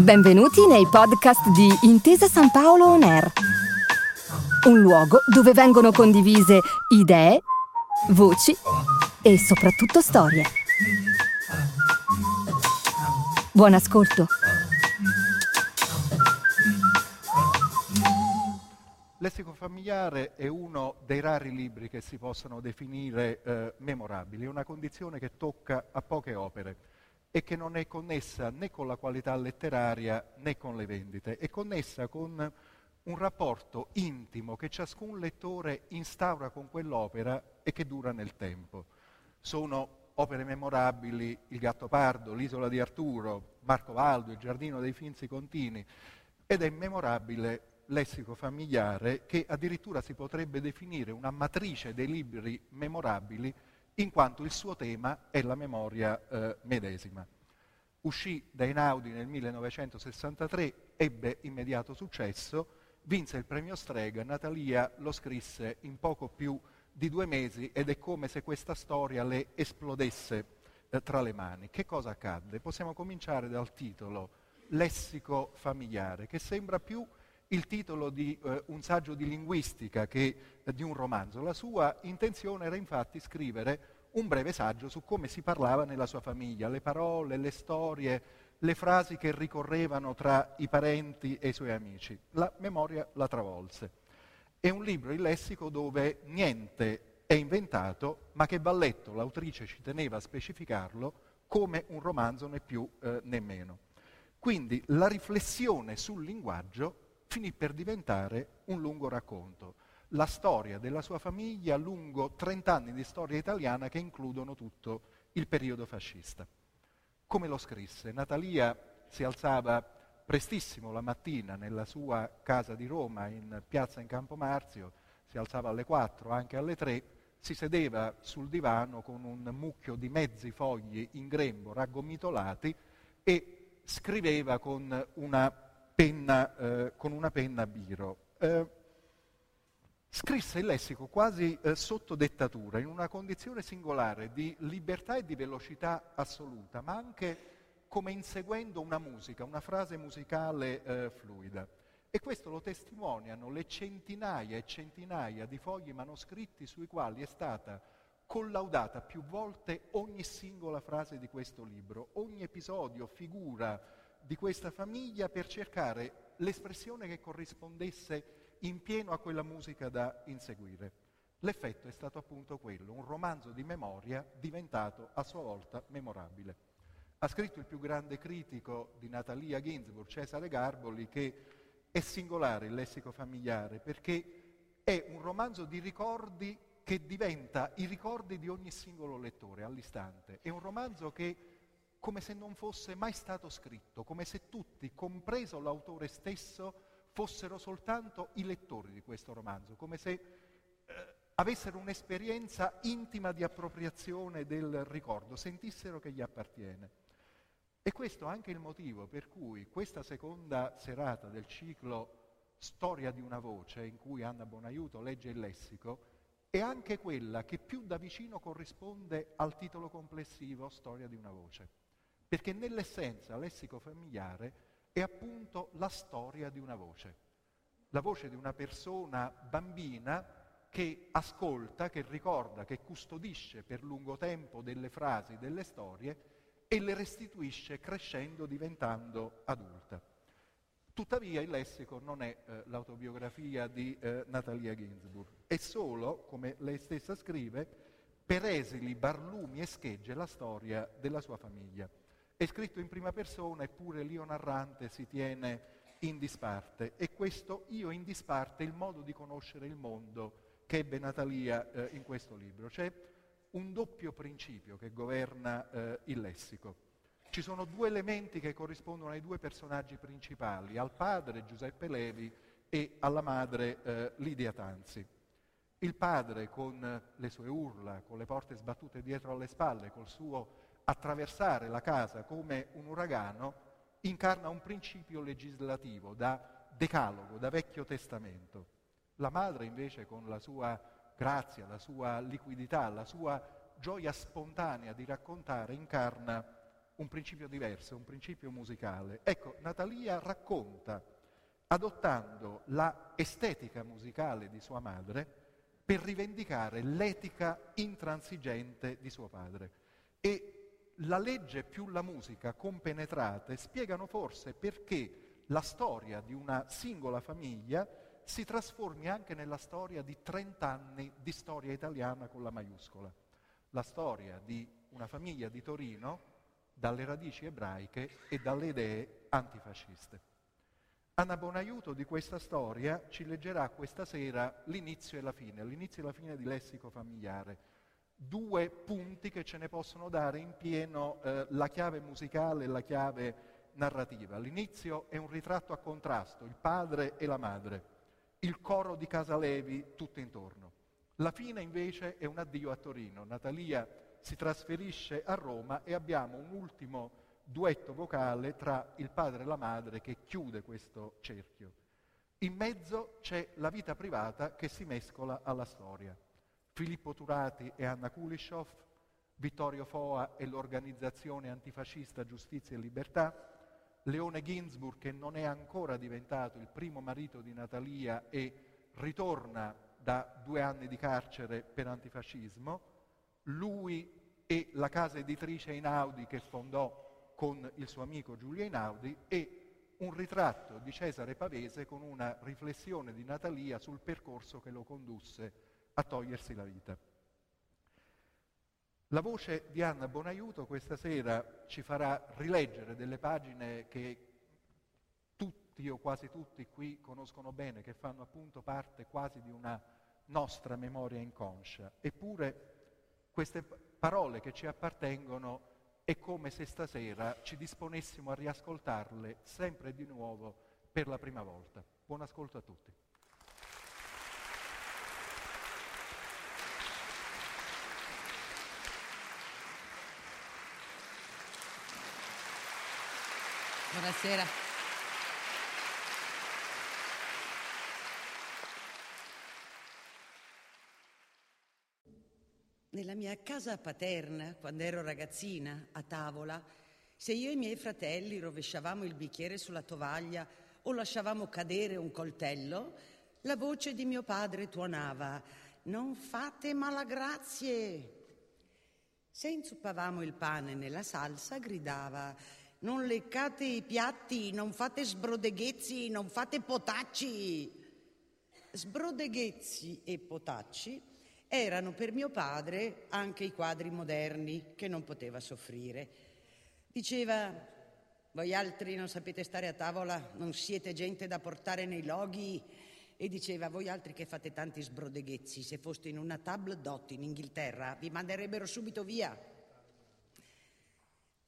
Benvenuti nei podcast di Intesa San Paolo On Air, un luogo dove vengono condivise idee, voci e soprattutto storie. Buon ascolto. Lessico familiare è uno dei rari libri che si possono definire eh, memorabili, è una condizione che tocca a poche opere e che non è connessa né con la qualità letteraria né con le vendite, è connessa con un rapporto intimo che ciascun lettore instaura con quell'opera e che dura nel tempo. Sono opere memorabili Il Gatto Pardo, L'Isola di Arturo, Marco Valdo, Il Giardino dei Finzi Contini ed è memorabile Lessico familiare che addirittura si potrebbe definire una matrice dei libri memorabili in quanto il suo tema è la memoria eh, medesima. Uscì da Einaudi nel 1963, ebbe immediato successo, vinse il premio Strega, Natalia lo scrisse in poco più di due mesi ed è come se questa storia le esplodesse eh, tra le mani. Che cosa accadde? Possiamo cominciare dal titolo Lessico familiare, che sembra più il titolo di eh, un saggio di linguistica che eh, di un romanzo. La sua intenzione era infatti scrivere un breve saggio su come si parlava nella sua famiglia, le parole, le storie, le frasi che ricorrevano tra i parenti e i suoi amici. La memoria la travolse. È un libro, il lessico, dove niente è inventato, ma che va letto, l'autrice ci teneva a specificarlo, come un romanzo né più eh, né meno. Quindi la riflessione sul linguaggio finì per diventare un lungo racconto. La storia della sua famiglia lungo 30 anni di storia italiana che includono tutto il periodo fascista. Come lo scrisse? Natalia si alzava prestissimo la mattina nella sua casa di Roma in piazza in Campo Marzio, si alzava alle 4, anche alle 3, si sedeva sul divano con un mucchio di mezzi fogli in grembo raggomitolati e scriveva con una penna, eh, con una penna biro. Eh, scrisse il lessico quasi eh, sotto dettatura, in una condizione singolare di libertà e di velocità assoluta, ma anche come inseguendo una musica, una frase musicale eh, fluida. E questo lo testimoniano le centinaia e centinaia di fogli manoscritti sui quali è stata collaudata più volte ogni singola frase di questo libro, ogni episodio, figura, di questa famiglia per cercare l'espressione che corrispondesse in pieno a quella musica da inseguire. L'effetto è stato appunto quello, un romanzo di memoria diventato a sua volta memorabile. Ha scritto il più grande critico di Natalia Ginsburg, Cesare Garboli, che è singolare il lessico familiare perché è un romanzo di ricordi che diventa i ricordi di ogni singolo lettore all'istante. È un romanzo che come se non fosse mai stato scritto, come se tutti, compreso l'autore stesso, fossero soltanto i lettori di questo romanzo, come se eh, avessero un'esperienza intima di appropriazione del ricordo, sentissero che gli appartiene. E questo è anche il motivo per cui questa seconda serata del ciclo Storia di una voce, in cui Anna Bonaiuto legge il lessico, è anche quella che più da vicino corrisponde al titolo complessivo Storia di una voce perché nell'essenza lessico familiare è appunto la storia di una voce, la voce di una persona bambina che ascolta, che ricorda, che custodisce per lungo tempo delle frasi, delle storie e le restituisce crescendo, diventando adulta. Tuttavia il lessico non è eh, l'autobiografia di eh, Natalia Ginsburg, è solo, come lei stessa scrive, per esili, barlumi e schegge la storia della sua famiglia. È scritto in prima persona eppure l'io narrante si tiene in disparte e questo io in disparte è il modo di conoscere il mondo che ebbe Natalia eh, in questo libro. C'è un doppio principio che governa eh, il lessico. Ci sono due elementi che corrispondono ai due personaggi principali, al padre Giuseppe Levi e alla madre eh, Lidia Tanzi. Il padre con le sue urla, con le porte sbattute dietro alle spalle, col suo attraversare la casa come un uragano incarna un principio legislativo da decalogo, da vecchio testamento. La madre invece con la sua grazia, la sua liquidità, la sua gioia spontanea di raccontare incarna un principio diverso, un principio musicale. Ecco, Natalia racconta, adottando la estetica musicale di sua madre, per rivendicare l'etica intransigente di suo padre. E la legge più la musica compenetrate spiegano forse perché la storia di una singola famiglia si trasformi anche nella storia di 30 anni di storia italiana con la maiuscola. La storia di una famiglia di Torino dalle radici ebraiche e dalle idee antifasciste. Anna Bonaiuto di questa storia ci leggerà questa sera l'inizio e la fine, l'inizio e la fine di Lessico familiare. Due punti che ce ne possono dare in pieno eh, la chiave musicale e la chiave narrativa. L'inizio è un ritratto a contrasto, il padre e la madre, il coro di Casalevi tutto intorno. La fine invece è un addio a Torino. Natalia si trasferisce a Roma e abbiamo un ultimo duetto vocale tra il padre e la madre che chiude questo cerchio. In mezzo c'è la vita privata che si mescola alla storia. Filippo Turati e Anna Kulishov, Vittorio Foa e l'organizzazione antifascista Giustizia e Libertà, Leone Ginsburg che non è ancora diventato il primo marito di Natalia e ritorna da due anni di carcere per antifascismo, lui e la casa editrice Einaudi che fondò con il suo amico Giulio Einaudi e un ritratto di Cesare Pavese con una riflessione di Natalia sul percorso che lo condusse a togliersi la vita. La voce di Anna Bonaiuto questa sera ci farà rileggere delle pagine che tutti o quasi tutti qui conoscono bene, che fanno appunto parte quasi di una nostra memoria inconscia. Eppure queste parole che ci appartengono è come se stasera ci disponessimo a riascoltarle sempre di nuovo per la prima volta. Buon ascolto a tutti. Buonasera. Nella mia casa paterna, quando ero ragazzina, a tavola, se io e i miei fratelli rovesciavamo il bicchiere sulla tovaglia o lasciavamo cadere un coltello, la voce di mio padre tuonava Non fate malagrazie. Se inzuppavamo il pane nella salsa, gridava Non leccate i piatti, non fate sbrodeghezzi, non fate potacci. Sbrodeghezzi e potacci erano per mio padre anche i quadri moderni che non poteva soffrire. Diceva, voi altri non sapete stare a tavola, non siete gente da portare nei loghi. E diceva, voi altri che fate tanti sbrodeghezzi, se foste in una table dot in Inghilterra vi manderebbero subito via.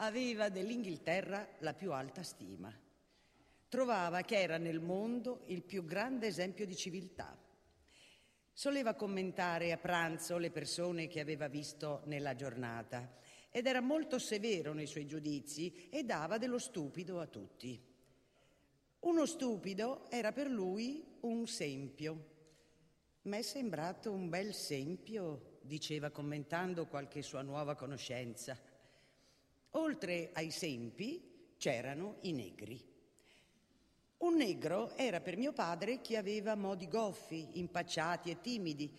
Aveva dell'Inghilterra la più alta stima. Trovava che era nel mondo il più grande esempio di civiltà Soleva commentare a pranzo le persone che aveva visto nella giornata ed era molto severo nei suoi giudizi e dava dello stupido a tutti. Uno stupido era per lui un sempio. M'è sembrato un bel sempio, diceva commentando qualche sua nuova conoscenza. Oltre ai sempi c'erano i negri. Un negro era per mio padre chi aveva modi goffi, impacciati e timidi,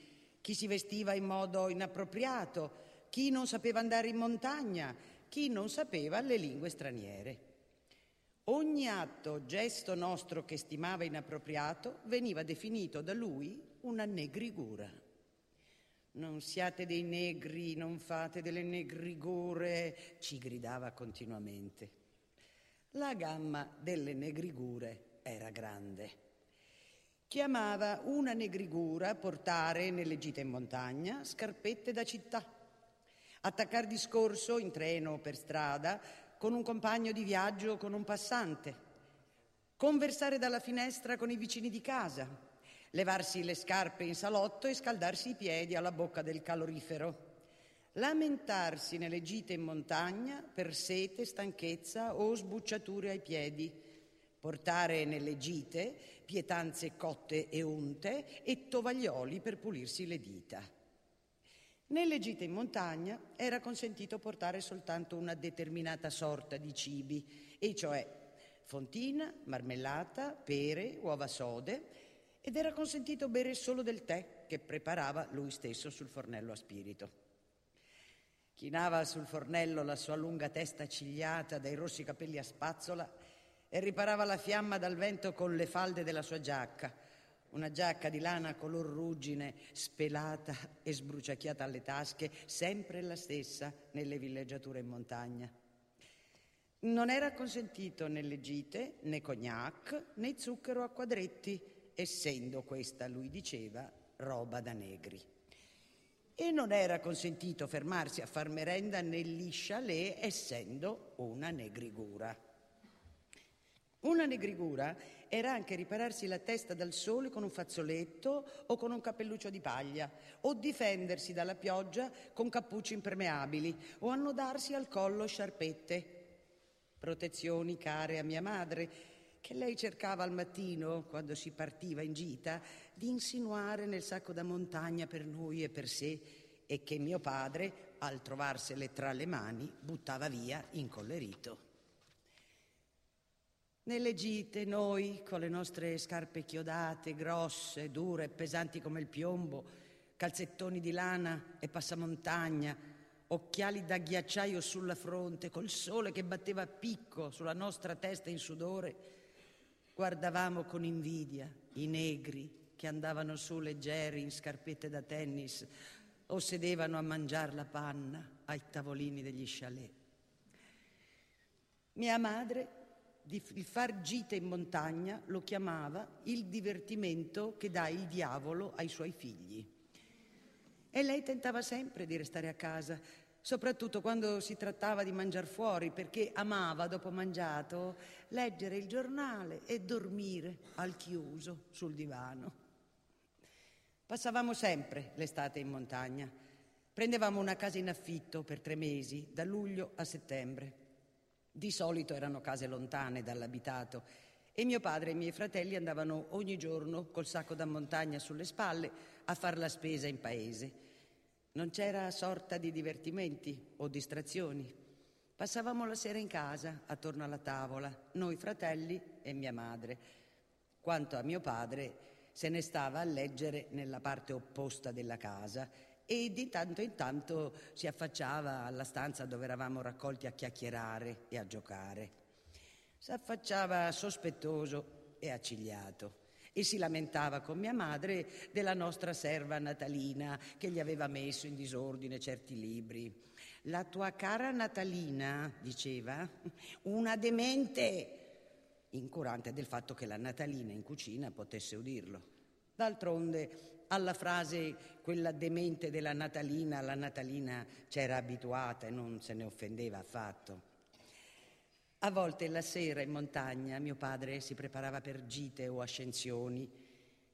chi si vestiva in modo inappropriato, chi non sapeva andare in montagna, chi non sapeva le lingue straniere. Ogni atto, gesto nostro che stimava inappropriato veniva definito da lui una negrigura. Non siate dei negri, non fate delle negrigure, ci gridava continuamente. La gamma delle negrigure era grande. Chiamava una negrigura portare nelle gite in montagna scarpette da città, attaccar discorso in treno o per strada con un compagno di viaggio o con un passante, conversare dalla finestra con i vicini di casa, levarsi le scarpe in salotto e scaldarsi i piedi alla bocca del calorifero, lamentarsi nelle gite in montagna per sete, stanchezza o sbucciature ai piedi portare nelle gite pietanze cotte e unte e tovaglioli per pulirsi le dita. Nelle gite in montagna era consentito portare soltanto una determinata sorta di cibi, e cioè fontina, marmellata, pere, uova sode, ed era consentito bere solo del tè che preparava lui stesso sul fornello a spirito. Chinava sul fornello la sua lunga testa cigliata dai rossi capelli a spazzola e riparava la fiamma dal vento con le falde della sua giacca, una giacca di lana color ruggine, spelata e sbruciacchiata alle tasche, sempre la stessa nelle villeggiature in montagna. Non era consentito nelle gite né cognac né zucchero a quadretti, essendo questa, lui diceva, roba da negri. E non era consentito fermarsi a far merenda negli chalet, essendo una negrigura. Una negrigura era anche ripararsi la testa dal sole con un fazzoletto o con un cappelluccio di paglia, o difendersi dalla pioggia con cappucci impermeabili, o annodarsi al collo sciarpette. Protezioni care a mia madre, che lei cercava al mattino, quando si partiva in gita, di insinuare nel sacco da montagna per noi e per sé, e che mio padre, al trovarsele tra le mani, buttava via incollerito. Nelle gite noi, con le nostre scarpe chiodate, grosse, dure, pesanti come il piombo, calzettoni di lana e passamontagna, occhiali da ghiacciaio sulla fronte, col sole che batteva a picco sulla nostra testa in sudore, guardavamo con invidia i negri che andavano su leggeri in scarpette da tennis o sedevano a mangiare la panna ai tavolini degli chalet. Mia madre di far gite in montagna lo chiamava il divertimento che dà il diavolo ai suoi figli. E lei tentava sempre di restare a casa, soprattutto quando si trattava di mangiare fuori, perché amava, dopo mangiato, leggere il giornale e dormire al chiuso sul divano. Passavamo sempre l'estate in montagna. Prendevamo una casa in affitto per tre mesi, da luglio a settembre. Di solito erano case lontane dall'abitato e mio padre e i miei fratelli andavano ogni giorno col sacco da montagna sulle spalle a far la spesa in paese. Non c'era sorta di divertimenti o distrazioni. Passavamo la sera in casa, attorno alla tavola, noi fratelli e mia madre. Quanto a mio padre, se ne stava a leggere nella parte opposta della casa e di tanto in tanto si affacciava alla stanza dove eravamo raccolti a chiacchierare e a giocare. Si affacciava sospettoso e accigliato e si lamentava con mia madre della nostra serva Natalina che gli aveva messo in disordine certi libri. La tua cara Natalina, diceva, una demente, incurante del fatto che la Natalina in cucina potesse udirlo. D'altronde alla frase quella demente della Natalina, la Natalina c'era abituata e non se ne offendeva affatto. A volte la sera in montagna mio padre si preparava per gite o ascensioni,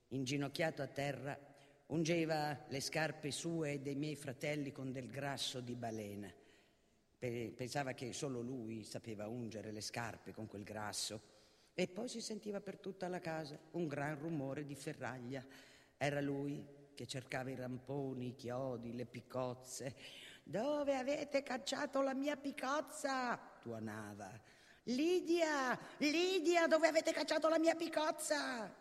inginocchiato a terra, ungeva le scarpe sue e dei miei fratelli con del grasso di balena. Pensava che solo lui sapeva ungere le scarpe con quel grasso. E poi si sentiva per tutta la casa un gran rumore di ferraglia era lui che cercava i ramponi, i chiodi, le piccozze. Dove avete cacciato la mia picozza? tuonava. Lidia, Lidia, dove avete cacciato la mia picozza?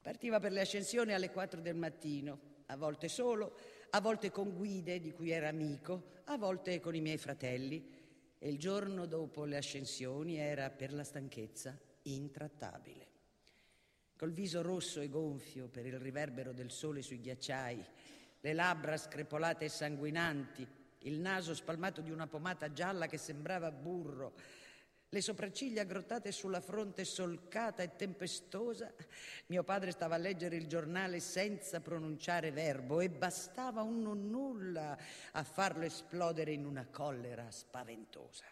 Partiva per le ascensioni alle 4 del mattino, a volte solo, a volte con guide di cui era amico, a volte con i miei fratelli. E il giorno dopo le ascensioni era per la stanchezza intrattabile col viso rosso e gonfio per il riverbero del sole sui ghiacciai, le labbra screpolate e sanguinanti, il naso spalmato di una pomata gialla che sembrava burro, le sopracciglia aggrottate sulla fronte solcata e tempestosa, mio padre stava a leggere il giornale senza pronunciare verbo e bastava un nonnulla a farlo esplodere in una collera spaventosa.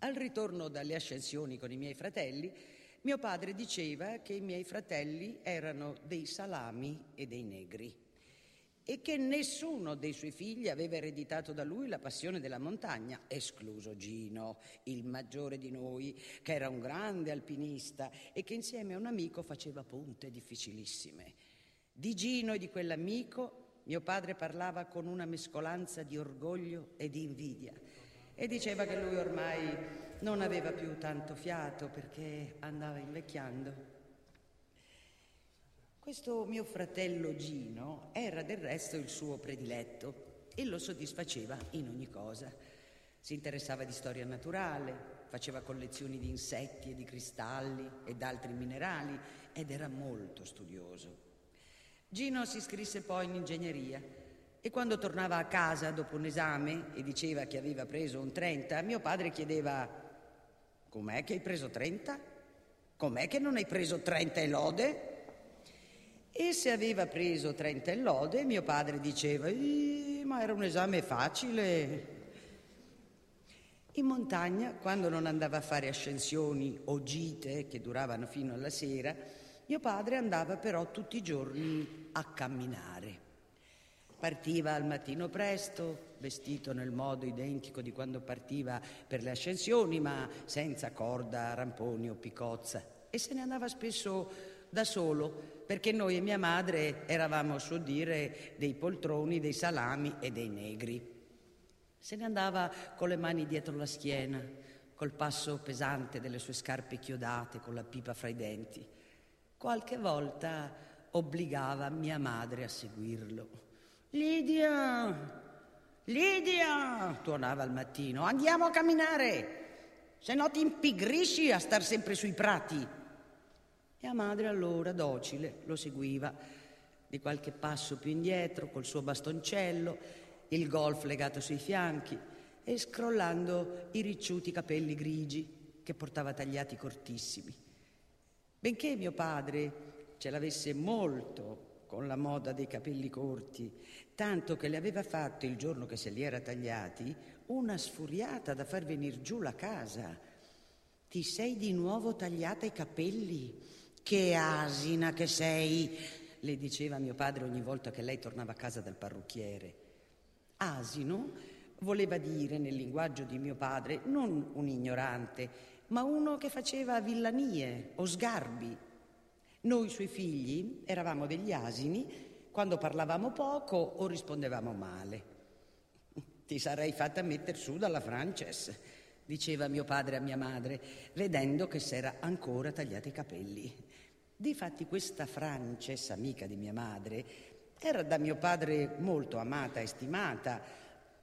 Al ritorno dalle ascensioni con i miei fratelli, mio padre diceva che i miei fratelli erano dei salami e dei negri e che nessuno dei suoi figli aveva ereditato da lui la passione della montagna, escluso Gino, il maggiore di noi, che era un grande alpinista e che insieme a un amico faceva punte difficilissime. Di Gino e di quell'amico mio padre parlava con una mescolanza di orgoglio e di invidia e diceva che lui ormai non aveva più tanto fiato perché andava invecchiando. Questo mio fratello Gino era del resto il suo prediletto e lo soddisfaceva in ogni cosa. Si interessava di storia naturale, faceva collezioni di insetti e di cristalli e d'altri minerali ed era molto studioso. Gino si iscrisse poi in ingegneria e quando tornava a casa dopo un esame e diceva che aveva preso un 30, mio padre chiedeva com'è che hai preso 30? Com'è che non hai preso 30 e lode? E se aveva preso 30 e lode, mio padre diceva, ma era un esame facile. In montagna, quando non andava a fare ascensioni o gite che duravano fino alla sera, mio padre andava però tutti i giorni a camminare. Partiva al mattino presto, vestito nel modo identico di quando partiva per le ascensioni, ma senza corda, ramponi o picozza, e se ne andava spesso da solo, perché noi e mia madre eravamo, a suo dire, dei poltroni, dei salami e dei negri. Se ne andava con le mani dietro la schiena, col passo pesante delle sue scarpe chiodate, con la pipa fra i denti. Qualche volta obbligava mia madre a seguirlo. Lidia, Lidia, tuonava al mattino, andiamo a camminare, se no ti impigrisci a star sempre sui prati. E a madre allora, docile, lo seguiva di qualche passo più indietro col suo bastoncello, il golf legato sui fianchi e scrollando i ricciuti capelli grigi che portava tagliati cortissimi. Benché mio padre ce l'avesse molto con la moda dei capelli corti, tanto che le aveva fatto il giorno che se li era tagliati una sfuriata da far venire giù la casa. Ti sei di nuovo tagliata i capelli? Che asina che sei, le diceva mio padre ogni volta che lei tornava a casa dal parrucchiere. Asino voleva dire nel linguaggio di mio padre non un ignorante, ma uno che faceva villanie o sgarbi. Noi suoi figli eravamo degli asini quando parlavamo poco o rispondevamo male. Ti sarei fatta mettere su dalla Frances, diceva mio padre a mia madre, vedendo che s'era ancora tagliati i capelli. Difatti questa Frances, amica di mia madre, era da mio padre molto amata e stimata,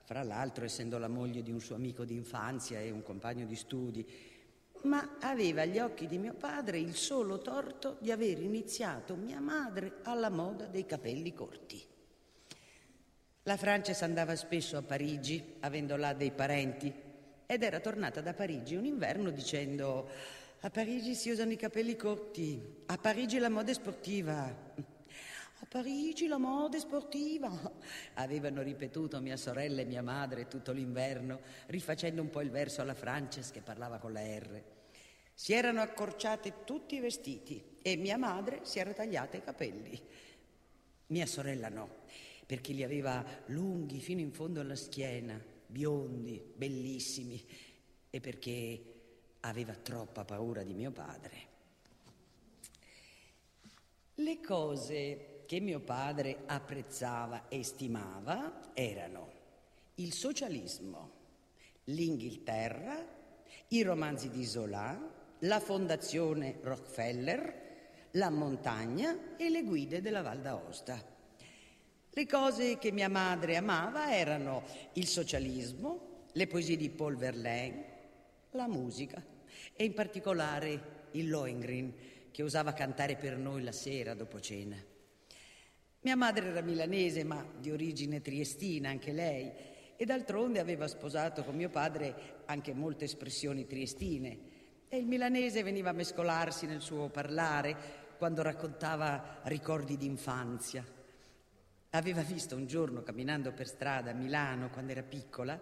fra l'altro essendo la moglie di un suo amico d'infanzia e un compagno di studi, ma aveva agli occhi di mio padre il solo torto di aver iniziato mia madre alla moda dei capelli corti. La Frances andava spesso a Parigi, avendo là dei parenti, ed era tornata da Parigi un inverno dicendo a Parigi si usano i capelli corti, a Parigi la moda è sportiva. A Parigi la moda è sportiva, avevano ripetuto mia sorella e mia madre tutto l'inverno, rifacendo un po' il verso alla Frances che parlava con la R. Si erano accorciati tutti i vestiti e mia madre si era tagliata i capelli. Mia sorella no, perché li aveva lunghi fino in fondo alla schiena, biondi, bellissimi, e perché aveva troppa paura di mio padre. Le cose che mio padre apprezzava e stimava erano il socialismo, l'Inghilterra, i romanzi di Zola, la fondazione Rockefeller, la montagna e le guide della Val d'Aosta. Le cose che mia madre amava erano il socialismo, le poesie di Paul Verlaine, la musica e in particolare il Lohengrin che usava cantare per noi la sera dopo cena. Mia madre era milanese ma di origine triestina anche lei e d'altronde aveva sposato con mio padre anche molte espressioni triestine e il milanese veniva a mescolarsi nel suo parlare quando raccontava ricordi d'infanzia. Aveva visto un giorno camminando per strada a Milano quando era piccola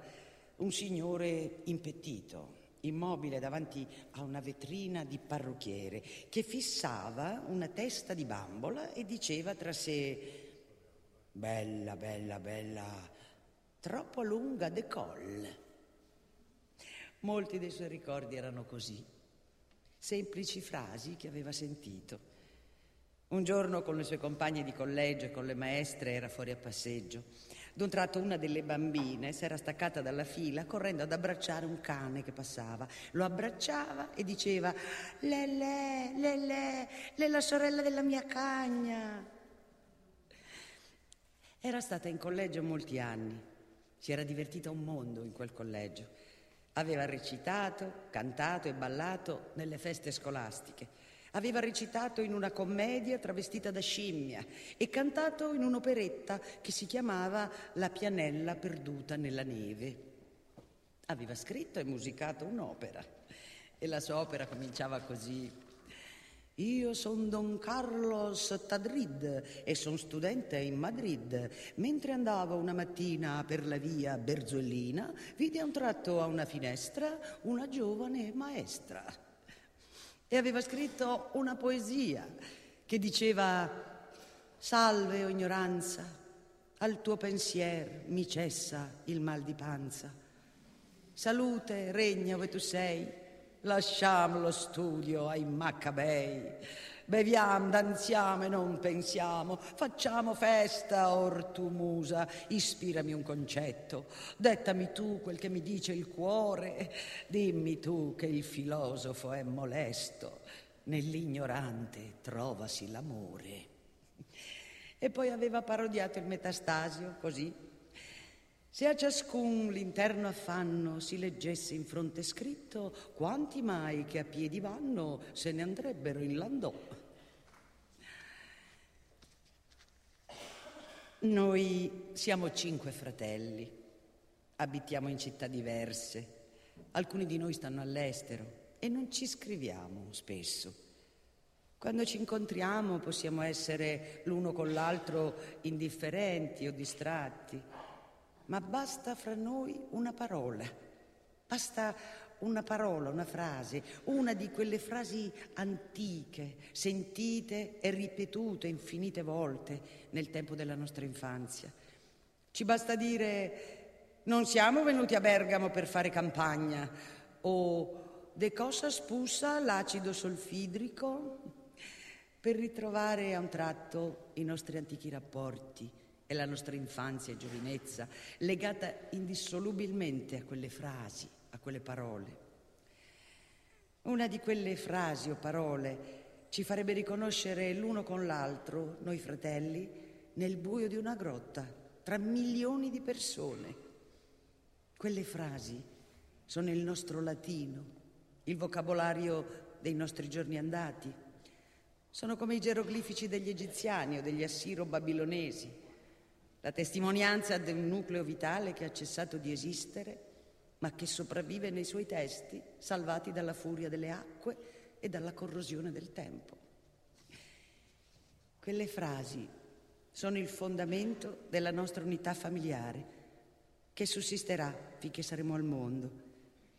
un signore impettito immobile davanti a una vetrina di parrucchiere, che fissava una testa di bambola e diceva tra sé Bella, bella, bella, troppo lunga decolle. Molti dei suoi ricordi erano così, semplici frasi che aveva sentito. Un giorno con le sue compagne di collegio e con le maestre era fuori a passeggio. D'un tratto una delle bambine si era staccata dalla fila correndo ad abbracciare un cane che passava. Lo abbracciava e diceva Lele, Lele, lei è la sorella della mia cagna. Era stata in collegio molti anni. Si era divertita un mondo in quel collegio. Aveva recitato, cantato e ballato nelle feste scolastiche. Aveva recitato in una commedia travestita da scimmia e cantato in un'operetta che si chiamava La pianella perduta nella neve. Aveva scritto e musicato un'opera e la sua opera cominciava così. Io sono Don Carlos Tadrid e sono studente in Madrid. Mentre andavo una mattina per la via Berzollina, vidi a un tratto a una finestra una giovane maestra e aveva scritto una poesia che diceva Salve o ignoranza, al tuo pensier mi cessa il mal di panza. Salute regna dove tu sei, lasciamo lo studio ai maccabei. Beviamo, danziamo e non pensiamo, facciamo festa, or tu musa, ispirami un concetto, dettami tu quel che mi dice il cuore, dimmi tu che il filosofo è molesto, nell'ignorante trovasi l'amore. E poi aveva parodiato il metastasio, così, se a ciascun l'interno affanno si leggesse in fronte scritto, quanti mai che a piedi vanno se ne andrebbero in landò. Noi siamo cinque fratelli, abitiamo in città diverse, alcuni di noi stanno all'estero e non ci scriviamo spesso. Quando ci incontriamo possiamo essere l'uno con l'altro indifferenti o distratti, ma basta fra noi una parola, basta una parola, una frase, una di quelle frasi antiche, sentite e ripetute infinite volte nel tempo della nostra infanzia. Ci basta dire non siamo venuti a Bergamo per fare campagna o de cosa spussa l'acido solfidrico per ritrovare a un tratto i nostri antichi rapporti e la nostra infanzia e giovinezza legata indissolubilmente a quelle frasi a quelle parole. Una di quelle frasi o parole ci farebbe riconoscere l'uno con l'altro, noi fratelli, nel buio di una grotta, tra milioni di persone. Quelle frasi sono il nostro latino, il vocabolario dei nostri giorni andati. Sono come i geroglifici degli egiziani o degli assiro-babilonesi, la testimonianza di un nucleo vitale che ha cessato di esistere ma che sopravvive nei suoi testi, salvati dalla furia delle acque e dalla corrosione del tempo. Quelle frasi sono il fondamento della nostra unità familiare, che sussisterà finché saremo al mondo,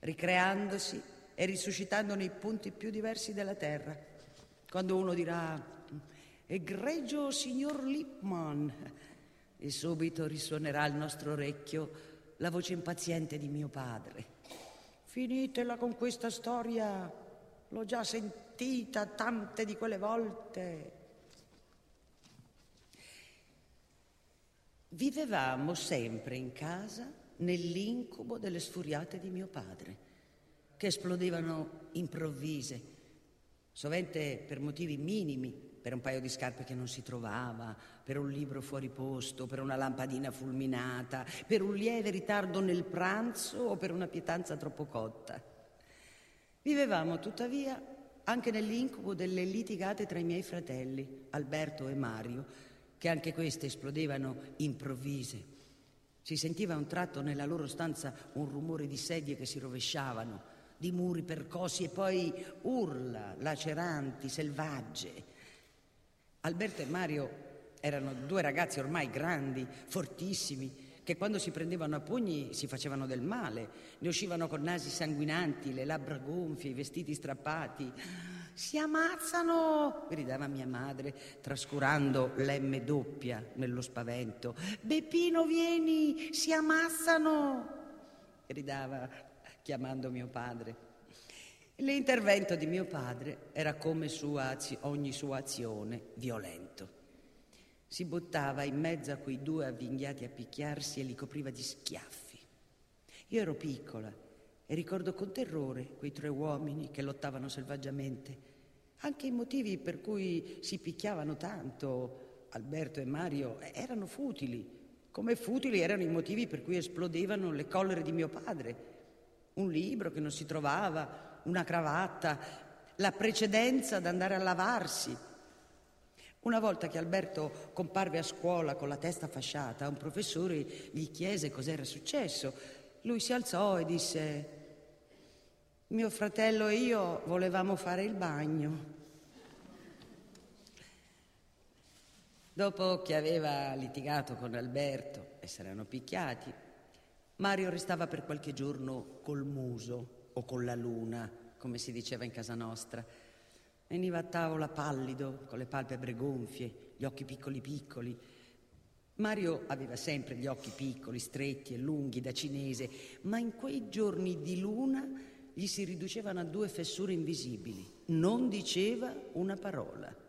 ricreandosi e risuscitando nei punti più diversi della terra. Quando uno dirà, egregio signor Lippmann, e subito risuonerà il nostro orecchio la voce impaziente di mio padre. Finitela con questa storia, l'ho già sentita tante di quelle volte. Vivevamo sempre in casa nell'incubo delle sfuriate di mio padre, che esplodevano improvvise, sovente per motivi minimi, per un paio di scarpe che non si trovava, per un libro fuori posto, per una lampadina fulminata, per un lieve ritardo nel pranzo o per una pietanza troppo cotta. Vivevamo tuttavia anche nell'incubo delle litigate tra i miei fratelli, Alberto e Mario, che anche queste esplodevano improvvise. Si sentiva a un tratto nella loro stanza un rumore di sedie che si rovesciavano, di muri percossi e poi urla laceranti, selvagge. Alberto e Mario erano due ragazzi ormai grandi, fortissimi, che quando si prendevano a pugni si facevano del male, ne uscivano con nasi sanguinanti, le labbra gonfie, i vestiti strappati. Si ammazzano! gridava mia madre, trascurando l'M doppia nello spavento. Beppino, vieni! Si ammazzano! gridava chiamando mio padre. L'intervento di mio padre era come sua ogni sua azione violento. Si buttava in mezzo a quei due avvinghiati a picchiarsi e li copriva di schiaffi. Io ero piccola e ricordo con terrore quei tre uomini che lottavano selvaggiamente. Anche i motivi per cui si picchiavano tanto, Alberto e Mario, erano futili, come futili erano i motivi per cui esplodevano le collere di mio padre. Un libro che non si trovava, una cravatta, la precedenza ad andare a lavarsi. Una volta che Alberto comparve a scuola con la testa fasciata, un professore gli chiese cos'era successo. Lui si alzò e disse, mio fratello e io volevamo fare il bagno. Dopo che aveva litigato con Alberto e si picchiati, Mario restava per qualche giorno col muso o con la luna, come si diceva in casa nostra. Veniva a tavola pallido, con le palpebre gonfie, gli occhi piccoli piccoli. Mario aveva sempre gli occhi piccoli, stretti e lunghi da cinese, ma in quei giorni di luna gli si riducevano a due fessure invisibili. Non diceva una parola.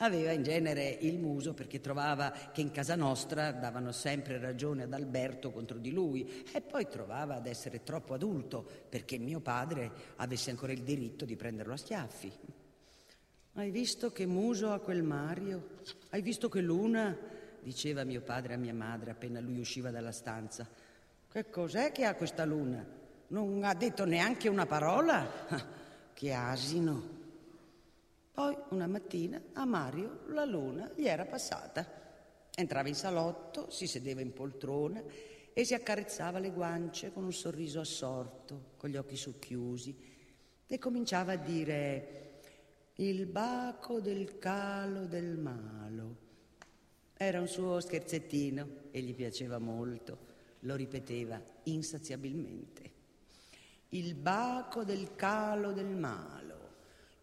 Aveva in genere il muso perché trovava che in casa nostra davano sempre ragione ad Alberto contro di lui e poi trovava ad essere troppo adulto perché mio padre avesse ancora il diritto di prenderlo a schiaffi. Hai visto che muso ha quel Mario? Hai visto che luna? diceva mio padre a mia madre appena lui usciva dalla stanza. Che cos'è che ha questa luna? Non ha detto neanche una parola? che asino! Poi una mattina a Mario la luna gli era passata. Entrava in salotto, si sedeva in poltrona e si accarezzava le guance con un sorriso assorto, con gli occhi socchiusi e cominciava a dire il baco del calo del malo. Era un suo scherzettino e gli piaceva molto, lo ripeteva insaziabilmente. Il baco del calo del malo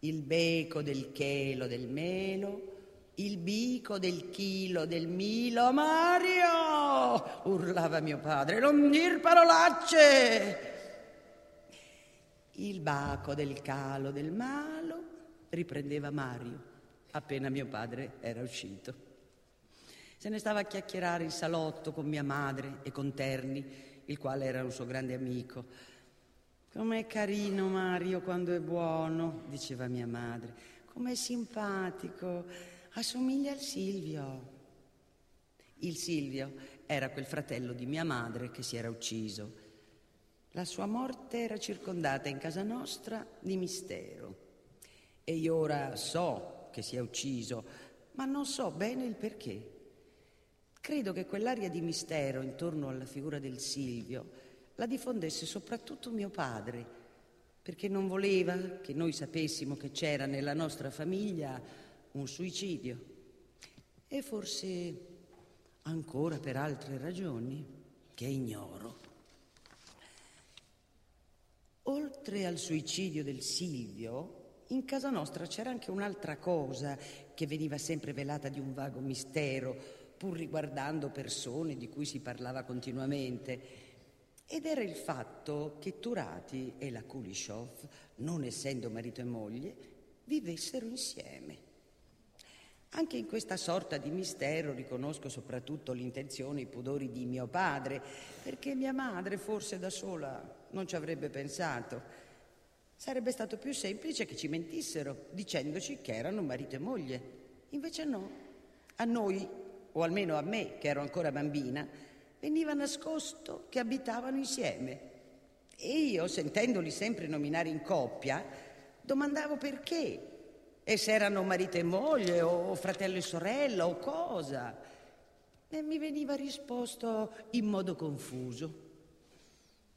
il beco del chelo del melo, il bico del chilo del milo. Mario! urlava mio padre, non dir parolacce! Il baco del calo del malo, riprendeva Mario, appena mio padre era uscito. Se ne stava a chiacchierare in salotto con mia madre e con Terni, il quale era un suo grande amico. Com'è carino Mario quando è buono, diceva mia madre. Com'è simpatico, assomiglia al Silvio. Il Silvio era quel fratello di mia madre che si era ucciso. La sua morte era circondata in casa nostra di mistero. E io ora so che si è ucciso, ma non so bene il perché. Credo che quell'aria di mistero intorno alla figura del Silvio la diffondesse soprattutto mio padre, perché non voleva che noi sapessimo che c'era nella nostra famiglia un suicidio. E forse ancora per altre ragioni che ignoro. Oltre al suicidio del Silvio, in casa nostra c'era anche un'altra cosa che veniva sempre velata di un vago mistero, pur riguardando persone di cui si parlava continuamente. Ed era il fatto che Turati e la Kulishov, non essendo marito e moglie, vivessero insieme. Anche in questa sorta di mistero riconosco soprattutto l'intenzione e i pudori di mio padre, perché mia madre forse da sola non ci avrebbe pensato. Sarebbe stato più semplice che ci mentissero, dicendoci che erano marito e moglie. Invece no. A noi, o almeno a me, che ero ancora bambina, veniva nascosto che abitavano insieme. E io, sentendoli sempre nominare in coppia, domandavo perché, e se erano marito e moglie, o fratello e sorella, o cosa. E mi veniva risposto in modo confuso.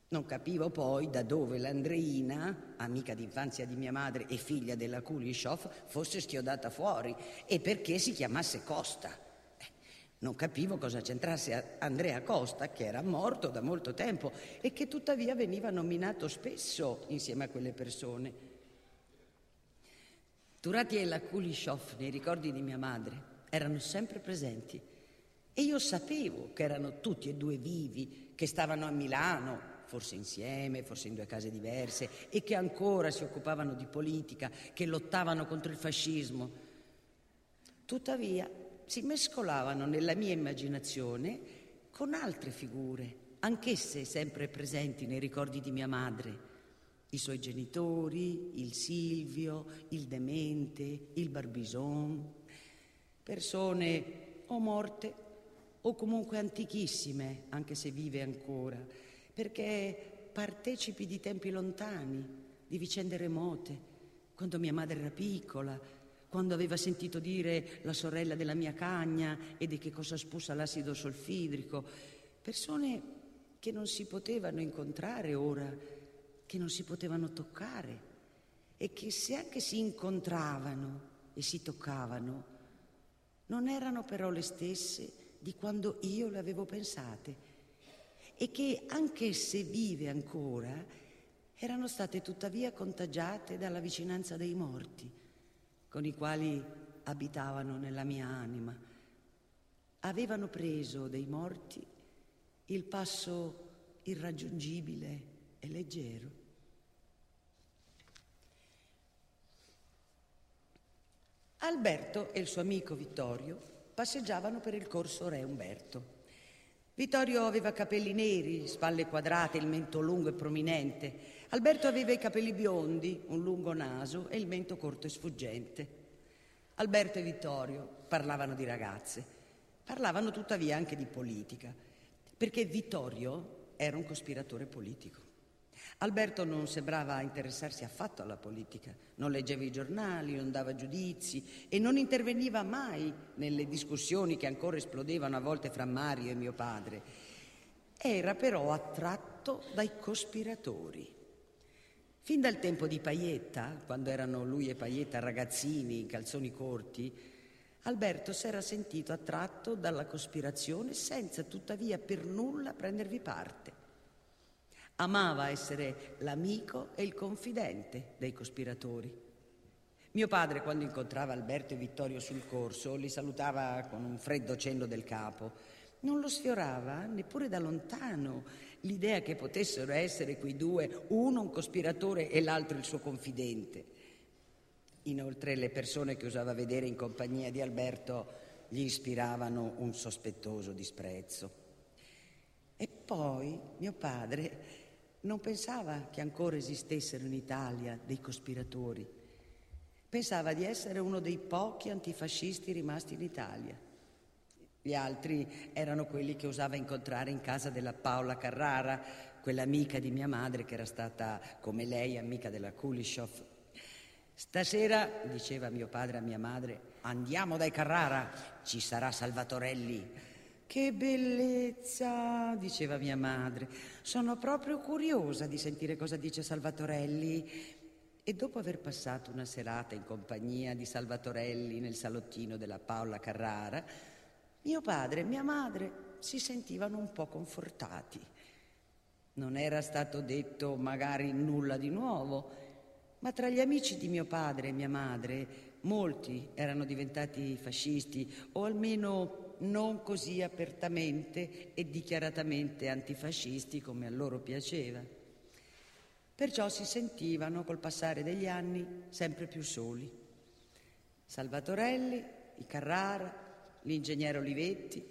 Non capivo poi da dove l'Andreina, amica d'infanzia di mia madre e figlia della Kulishov, fosse schiodata fuori e perché si chiamasse Costa. Non capivo cosa c'entrasse Andrea Costa, che era morto da molto tempo e che tuttavia veniva nominato spesso insieme a quelle persone. Turati e la Kulishov, nei ricordi di mia madre, erano sempre presenti e io sapevo che erano tutti e due vivi, che stavano a Milano forse insieme, forse in due case diverse, e che ancora si occupavano di politica, che lottavano contro il fascismo. Tuttavia si mescolavano nella mia immaginazione con altre figure, anch'esse sempre presenti nei ricordi di mia madre. I suoi genitori, il Silvio, il demente, il Barbison, persone o morte o comunque antichissime, anche se vive ancora, perché partecipi di tempi lontani, di vicende remote, quando mia madre era piccola, quando aveva sentito dire la sorella della mia cagna e di che cosa spussa l'acido solfidrico, persone che non si potevano incontrare ora, che non si potevano toccare e che se anche si incontravano e si toccavano, non erano però le stesse di quando io le avevo pensate e che anche se vive ancora, erano state tuttavia contagiate dalla vicinanza dei morti, con i quali abitavano nella mia anima. Avevano preso dei morti il passo irraggiungibile e leggero. Alberto e il suo amico Vittorio passeggiavano per il corso Re Umberto. Vittorio aveva capelli neri, spalle quadrate, il mento lungo e prominente. Alberto aveva i capelli biondi, un lungo naso e il mento corto e sfuggente. Alberto e Vittorio parlavano di ragazze, parlavano tuttavia anche di politica, perché Vittorio era un cospiratore politico. Alberto non sembrava interessarsi affatto alla politica, non leggeva i giornali, non dava giudizi e non interveniva mai nelle discussioni che ancora esplodevano a volte fra Mario e mio padre. Era però attratto dai cospiratori. Fin dal tempo di Paietta, quando erano lui e Paietta ragazzini in calzoni corti, Alberto si era sentito attratto dalla cospirazione senza tuttavia per nulla prendervi parte. Amava essere l'amico e il confidente dei cospiratori. Mio padre, quando incontrava Alberto e Vittorio sul corso, li salutava con un freddo cenno del capo. Non lo sfiorava neppure da lontano l'idea che potessero essere quei due, uno un cospiratore e l'altro il suo confidente. Inoltre le persone che usava vedere in compagnia di Alberto gli ispiravano un sospettoso disprezzo. E poi mio padre non pensava che ancora esistessero in Italia dei cospiratori. Pensava di essere uno dei pochi antifascisti rimasti in Italia. Gli altri erano quelli che usava incontrare in casa della Paola Carrara, quell'amica di mia madre che era stata, come lei, amica della Kulishov. Stasera, diceva mio padre a mia madre, andiamo dai Carrara, ci sarà Salvatorelli. Che bellezza, diceva mia madre. Sono proprio curiosa di sentire cosa dice Salvatorelli. E dopo aver passato una serata in compagnia di Salvatorelli nel salottino della Paola Carrara, mio padre e mia madre si sentivano un po' confortati. Non era stato detto magari nulla di nuovo, ma tra gli amici di mio padre e mia madre molti erano diventati fascisti o almeno non così apertamente e dichiaratamente antifascisti come a loro piaceva. Perciò si sentivano col passare degli anni sempre più soli. Salvatorelli, i Carrara, l'ingegnere Olivetti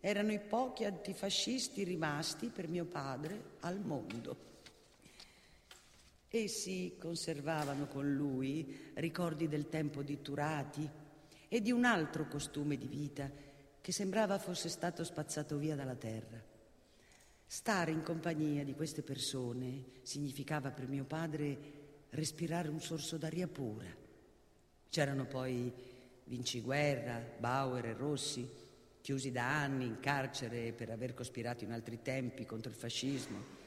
erano i pochi antifascisti rimasti per mio padre al mondo. Essi conservavano con lui ricordi del tempo di Turati e di un altro costume di vita che sembrava fosse stato spazzato via dalla terra. Stare in compagnia di queste persone significava per mio padre respirare un sorso d'aria pura. C'erano poi Vinci Guerra, Bauer e Rossi, chiusi da anni in carcere per aver cospirato in altri tempi contro il fascismo.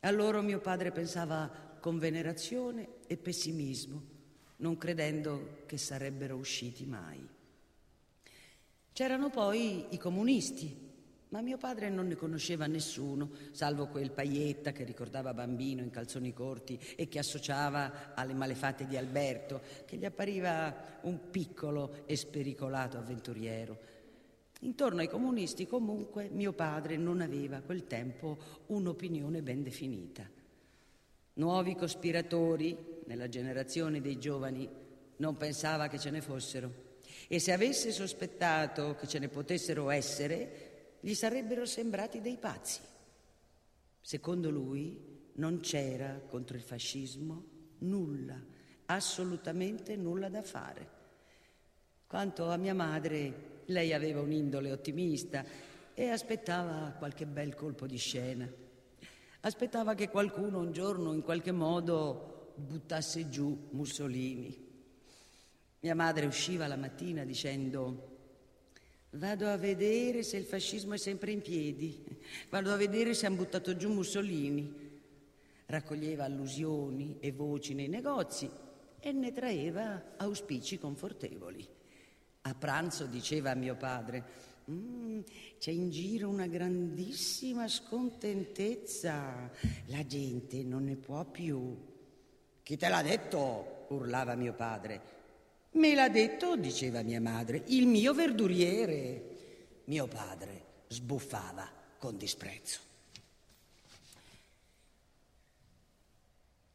A loro mio padre pensava con venerazione e pessimismo, non credendo che sarebbero usciti mai. C'erano poi i comunisti, ma mio padre non ne conosceva nessuno, salvo quel Paietta che ricordava bambino in calzoni corti e che associava alle malefatte di Alberto, che gli appariva un piccolo e spericolato avventuriero. Intorno ai comunisti comunque mio padre non aveva a quel tempo un'opinione ben definita. Nuovi cospiratori nella generazione dei giovani non pensava che ce ne fossero e se avesse sospettato che ce ne potessero essere, gli sarebbero sembrati dei pazzi. Secondo lui non c'era contro il fascismo nulla, assolutamente nulla da fare. Quanto a mia madre, lei aveva un'indole ottimista e aspettava qualche bel colpo di scena. Aspettava che qualcuno un giorno in qualche modo buttasse giù Mussolini. Mia madre usciva la mattina dicendo Vado a vedere se il fascismo è sempre in piedi, vado a vedere se hanno buttato giù Mussolini. Raccoglieva allusioni e voci nei negozi e ne traeva auspici confortevoli. A pranzo diceva a mio padre, mm, c'è in giro una grandissima scontentezza, la gente non ne può più. Chi te l'ha detto? urlava mio padre. Me l'ha detto, diceva mia madre, il mio verduriere. Mio padre sbuffava con disprezzo.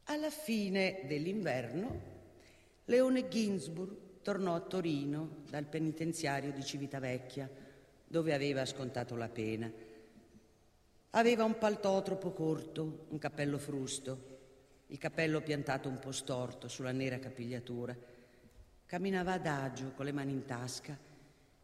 Alla fine dell'inverno, Leone Ginsburg tornò a Torino dal penitenziario di Civitavecchia, dove aveva scontato la pena. Aveva un paltò troppo corto, un cappello frusto, il cappello piantato un po' storto sulla nera capigliatura Camminava adagio con le mani in tasca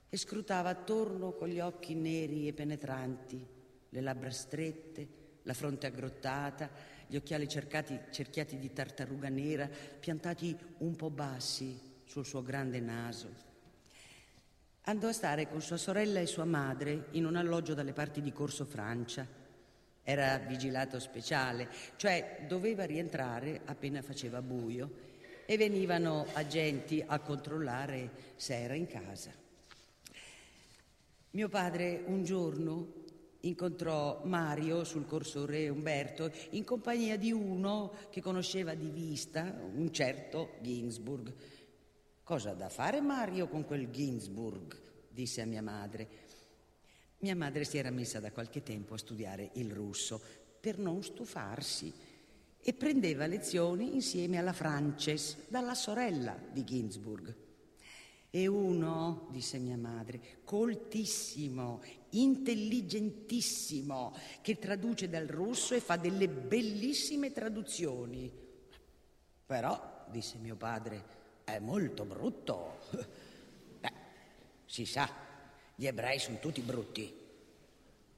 e scrutava attorno con gli occhi neri e penetranti, le labbra strette, la fronte aggrottata, gli occhiali cercati, cerchiati di tartaruga nera, piantati un po' bassi sul suo grande naso. Andò a stare con sua sorella e sua madre in un alloggio dalle parti di Corso Francia. Era vigilato speciale, cioè doveva rientrare appena faceva buio e venivano agenti a controllare se era in casa. Mio padre un giorno incontrò Mario sul corso Re Umberto in compagnia di uno che conosceva di vista, un certo Ginsburg. Cosa da fare Mario con quel Ginsburg? disse a mia madre. Mia madre si era messa da qualche tempo a studiare il russo per non stufarsi e prendeva lezioni insieme alla Frances, dalla sorella di Ginsburg. E uno, disse mia madre, coltissimo, intelligentissimo, che traduce dal russo e fa delle bellissime traduzioni. Però, disse mio padre, è molto brutto. Beh, si sa, gli ebrei sono tutti brutti.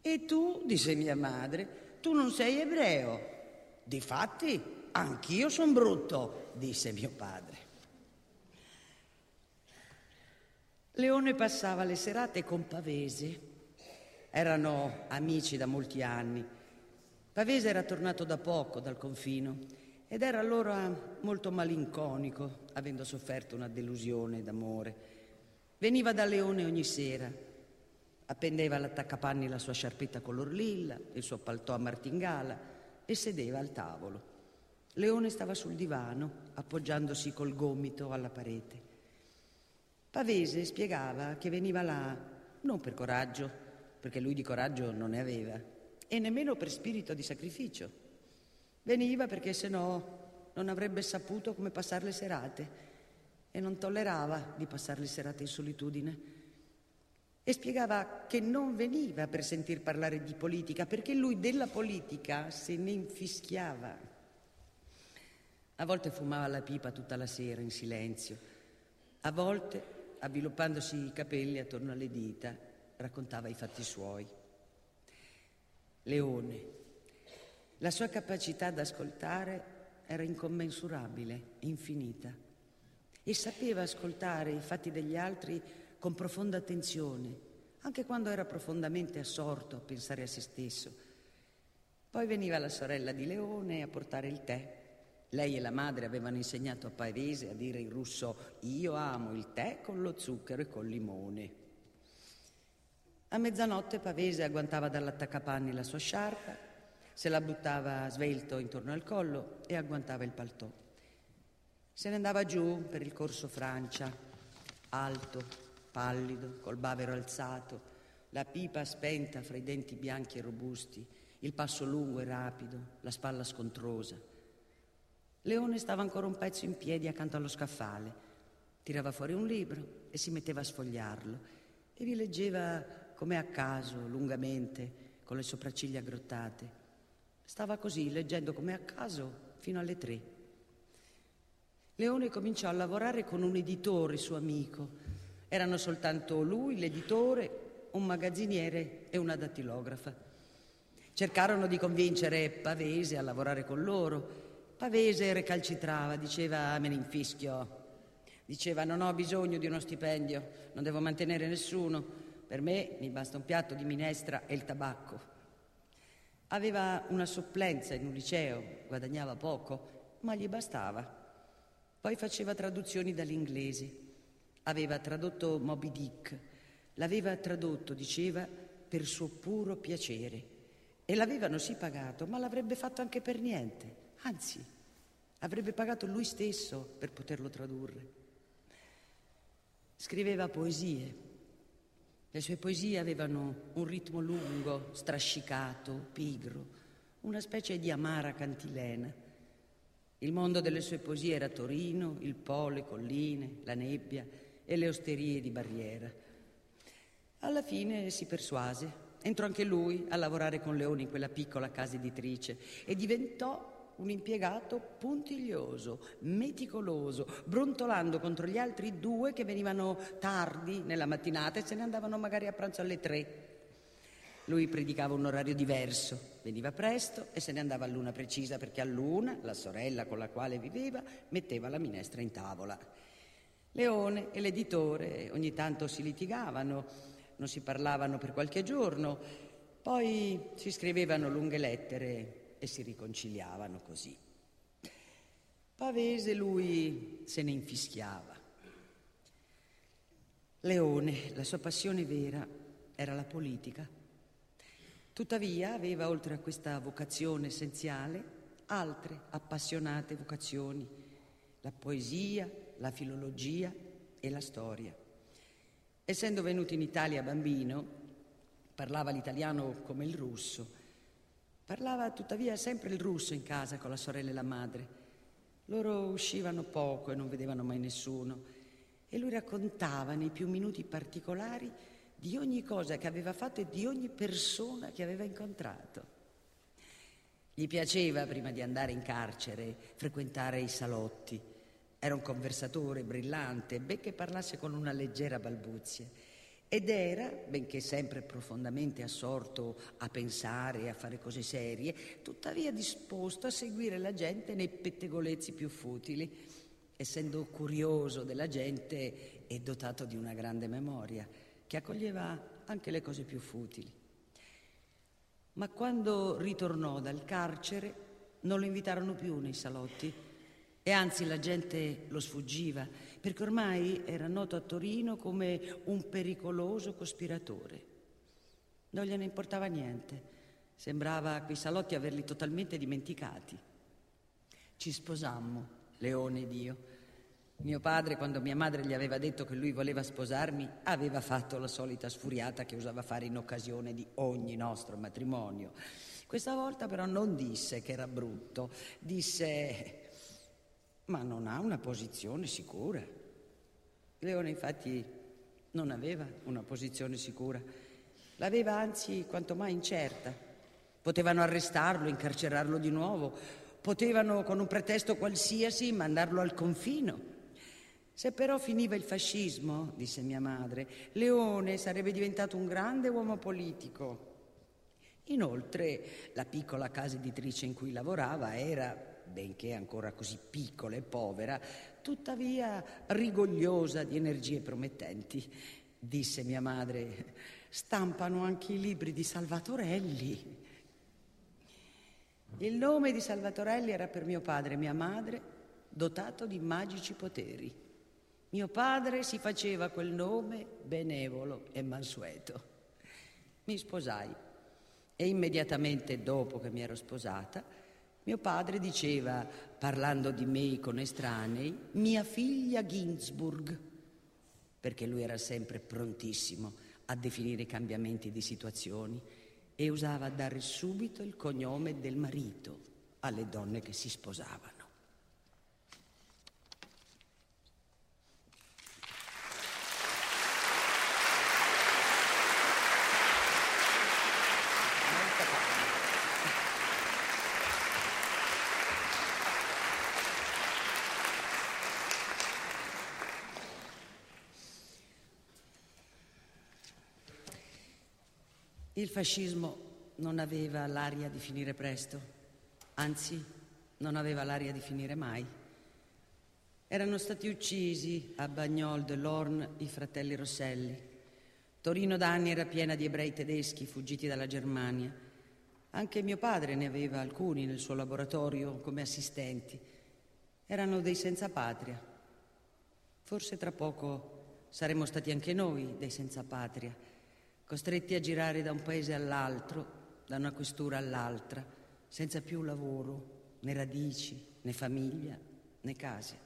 E tu, disse mia madre, tu non sei ebreo. Difatti, anch'io sono brutto, disse mio padre. Leone passava le serate con Pavese. Erano amici da molti anni. Pavese era tornato da poco dal confino ed era allora molto malinconico, avendo sofferto una delusione d'amore. Veniva da Leone ogni sera, appendeva all'attaccapanni la sua sciarpetta color lilla, il suo paltò a martingala e sedeva al tavolo. Leone stava sul divano, appoggiandosi col gomito alla parete. Pavese spiegava che veniva là non per coraggio, perché lui di coraggio non ne aveva, e nemmeno per spirito di sacrificio. Veniva perché se no non avrebbe saputo come passare le serate e non tollerava di passare le serate in solitudine e spiegava che non veniva per sentir parlare di politica, perché lui della politica se ne infischiava. A volte fumava la pipa tutta la sera in silenzio, a volte, avviluppandosi i capelli attorno alle dita, raccontava i fatti suoi. Leone, la sua capacità d'ascoltare era incommensurabile, infinita, e sapeva ascoltare i fatti degli altri con profonda attenzione, anche quando era profondamente assorto a pensare a se stesso. Poi veniva la sorella di Leone a portare il tè. Lei e la madre avevano insegnato a Pavese a dire in russo io amo il tè con lo zucchero e col limone. A mezzanotte Pavese agguantava dall'attaccapanni la sua sciarpa, se la buttava svelto intorno al collo e agguantava il paltò. Se ne andava giù per il corso Francia, alto, pallido, col bavero alzato, la pipa spenta fra i denti bianchi e robusti, il passo lungo e rapido, la spalla scontrosa. Leone stava ancora un pezzo in piedi accanto allo scaffale, tirava fuori un libro e si metteva a sfogliarlo e vi leggeva come a caso, lungamente, con le sopracciglia aggrottate. Stava così, leggendo come a caso, fino alle tre. Leone cominciò a lavorare con un editore suo amico. Erano soltanto lui, l'editore, un magazziniere e una dattilografa. Cercarono di convincere Pavese a lavorare con loro. Pavese recalcitrava, diceva me ne infischio. Diceva non ho bisogno di uno stipendio, non devo mantenere nessuno. Per me mi basta un piatto di minestra e il tabacco. Aveva una supplenza in un liceo, guadagnava poco, ma gli bastava. Poi faceva traduzioni dall'inglese. Aveva tradotto Moby Dick. L'aveva tradotto, diceva, per suo puro piacere. E l'avevano sì pagato, ma l'avrebbe fatto anche per niente. Anzi, avrebbe pagato lui stesso per poterlo tradurre. Scriveva poesie le sue poesie avevano un ritmo lungo, strascicato, pigro, una specie di amara cantilena. Il mondo delle sue poesie era Torino, il Po, le colline, la nebbia e le osterie di barriera. Alla fine si persuase. Entrò anche lui a lavorare con Leoni in quella piccola casa editrice e diventò un impiegato puntiglioso, meticoloso, brontolando contro gli altri due che venivano tardi nella mattinata e se ne andavano magari a pranzo alle tre. Lui predicava un orario diverso, veniva presto e se ne andava a luna precisa perché a luna, la sorella con la quale viveva, metteva la minestra in tavola. Leone e l'editore ogni tanto si litigavano, non si parlavano per qualche giorno, poi si scrivevano lunghe lettere e si riconciliavano così. Pavese lui se ne infischiava. Leone, la sua passione vera era la politica. Tuttavia aveva, oltre a questa vocazione essenziale, altre appassionate vocazioni, la poesia, la filologia e la storia. Essendo venuto in Italia bambino, parlava l'italiano come il russo Parlava tuttavia sempre il russo in casa con la sorella e la madre. Loro uscivano poco e non vedevano mai nessuno e lui raccontava nei più minuti particolari di ogni cosa che aveva fatto e di ogni persona che aveva incontrato. Gli piaceva, prima di andare in carcere, frequentare i salotti. Era un conversatore brillante, benché parlasse con una leggera balbuzia ed era, benché sempre profondamente assorto a pensare e a fare cose serie, tuttavia disposto a seguire la gente nei pettegolezzi più futili, essendo curioso della gente e dotato di una grande memoria, che accoglieva anche le cose più futili. Ma quando ritornò dal carcere non lo invitarono più nei salotti e anzi la gente lo sfuggiva perché ormai era noto a Torino come un pericoloso cospiratore. Non gliene importava niente, sembrava quei salotti averli totalmente dimenticati. Ci sposammo, Leone ed io. Mio padre, quando mia madre gli aveva detto che lui voleva sposarmi, aveva fatto la solita sfuriata che usava fare in occasione di ogni nostro matrimonio. Questa volta però non disse che era brutto, disse ma non ha una posizione sicura. Leone infatti non aveva una posizione sicura, l'aveva anzi quanto mai incerta. Potevano arrestarlo, incarcerarlo di nuovo, potevano con un pretesto qualsiasi mandarlo al confino. Se però finiva il fascismo, disse mia madre, Leone sarebbe diventato un grande uomo politico. Inoltre la piccola casa editrice in cui lavorava era benché ancora così piccola e povera, tuttavia rigogliosa di energie promettenti. Disse mia madre, stampano anche i libri di Salvatorelli. Il nome di Salvatorelli era per mio padre e mia madre dotato di magici poteri. Mio padre si faceva quel nome benevolo e mansueto. Mi sposai e immediatamente dopo che mi ero sposata mio padre diceva, parlando di me con estranei, mia figlia Ginsburg. perché lui era sempre prontissimo a definire i cambiamenti di situazioni e usava dare subito il cognome del marito alle donne che si sposavano. Il fascismo non aveva l'aria di finire presto, anzi non aveva l'aria di finire mai. Erano stati uccisi a Bagnol de l'Orne i fratelli Rosselli. Torino da anni era piena di ebrei tedeschi fuggiti dalla Germania. Anche mio padre ne aveva alcuni nel suo laboratorio come assistenti. Erano dei senza patria. Forse tra poco saremmo stati anche noi dei senza patria costretti a girare da un paese all'altro, da una questura all'altra, senza più lavoro, né radici, né famiglia, né case.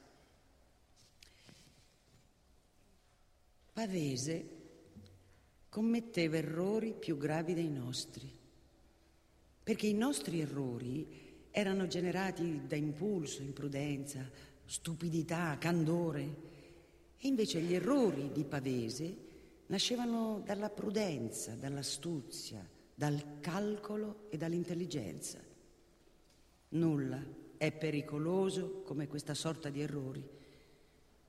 Pavese commetteva errori più gravi dei nostri, perché i nostri errori erano generati da impulso, imprudenza, stupidità, candore, e invece gli errori di Pavese nascevano dalla prudenza, dall'astuzia, dal calcolo e dall'intelligenza. Nulla è pericoloso come questa sorta di errori.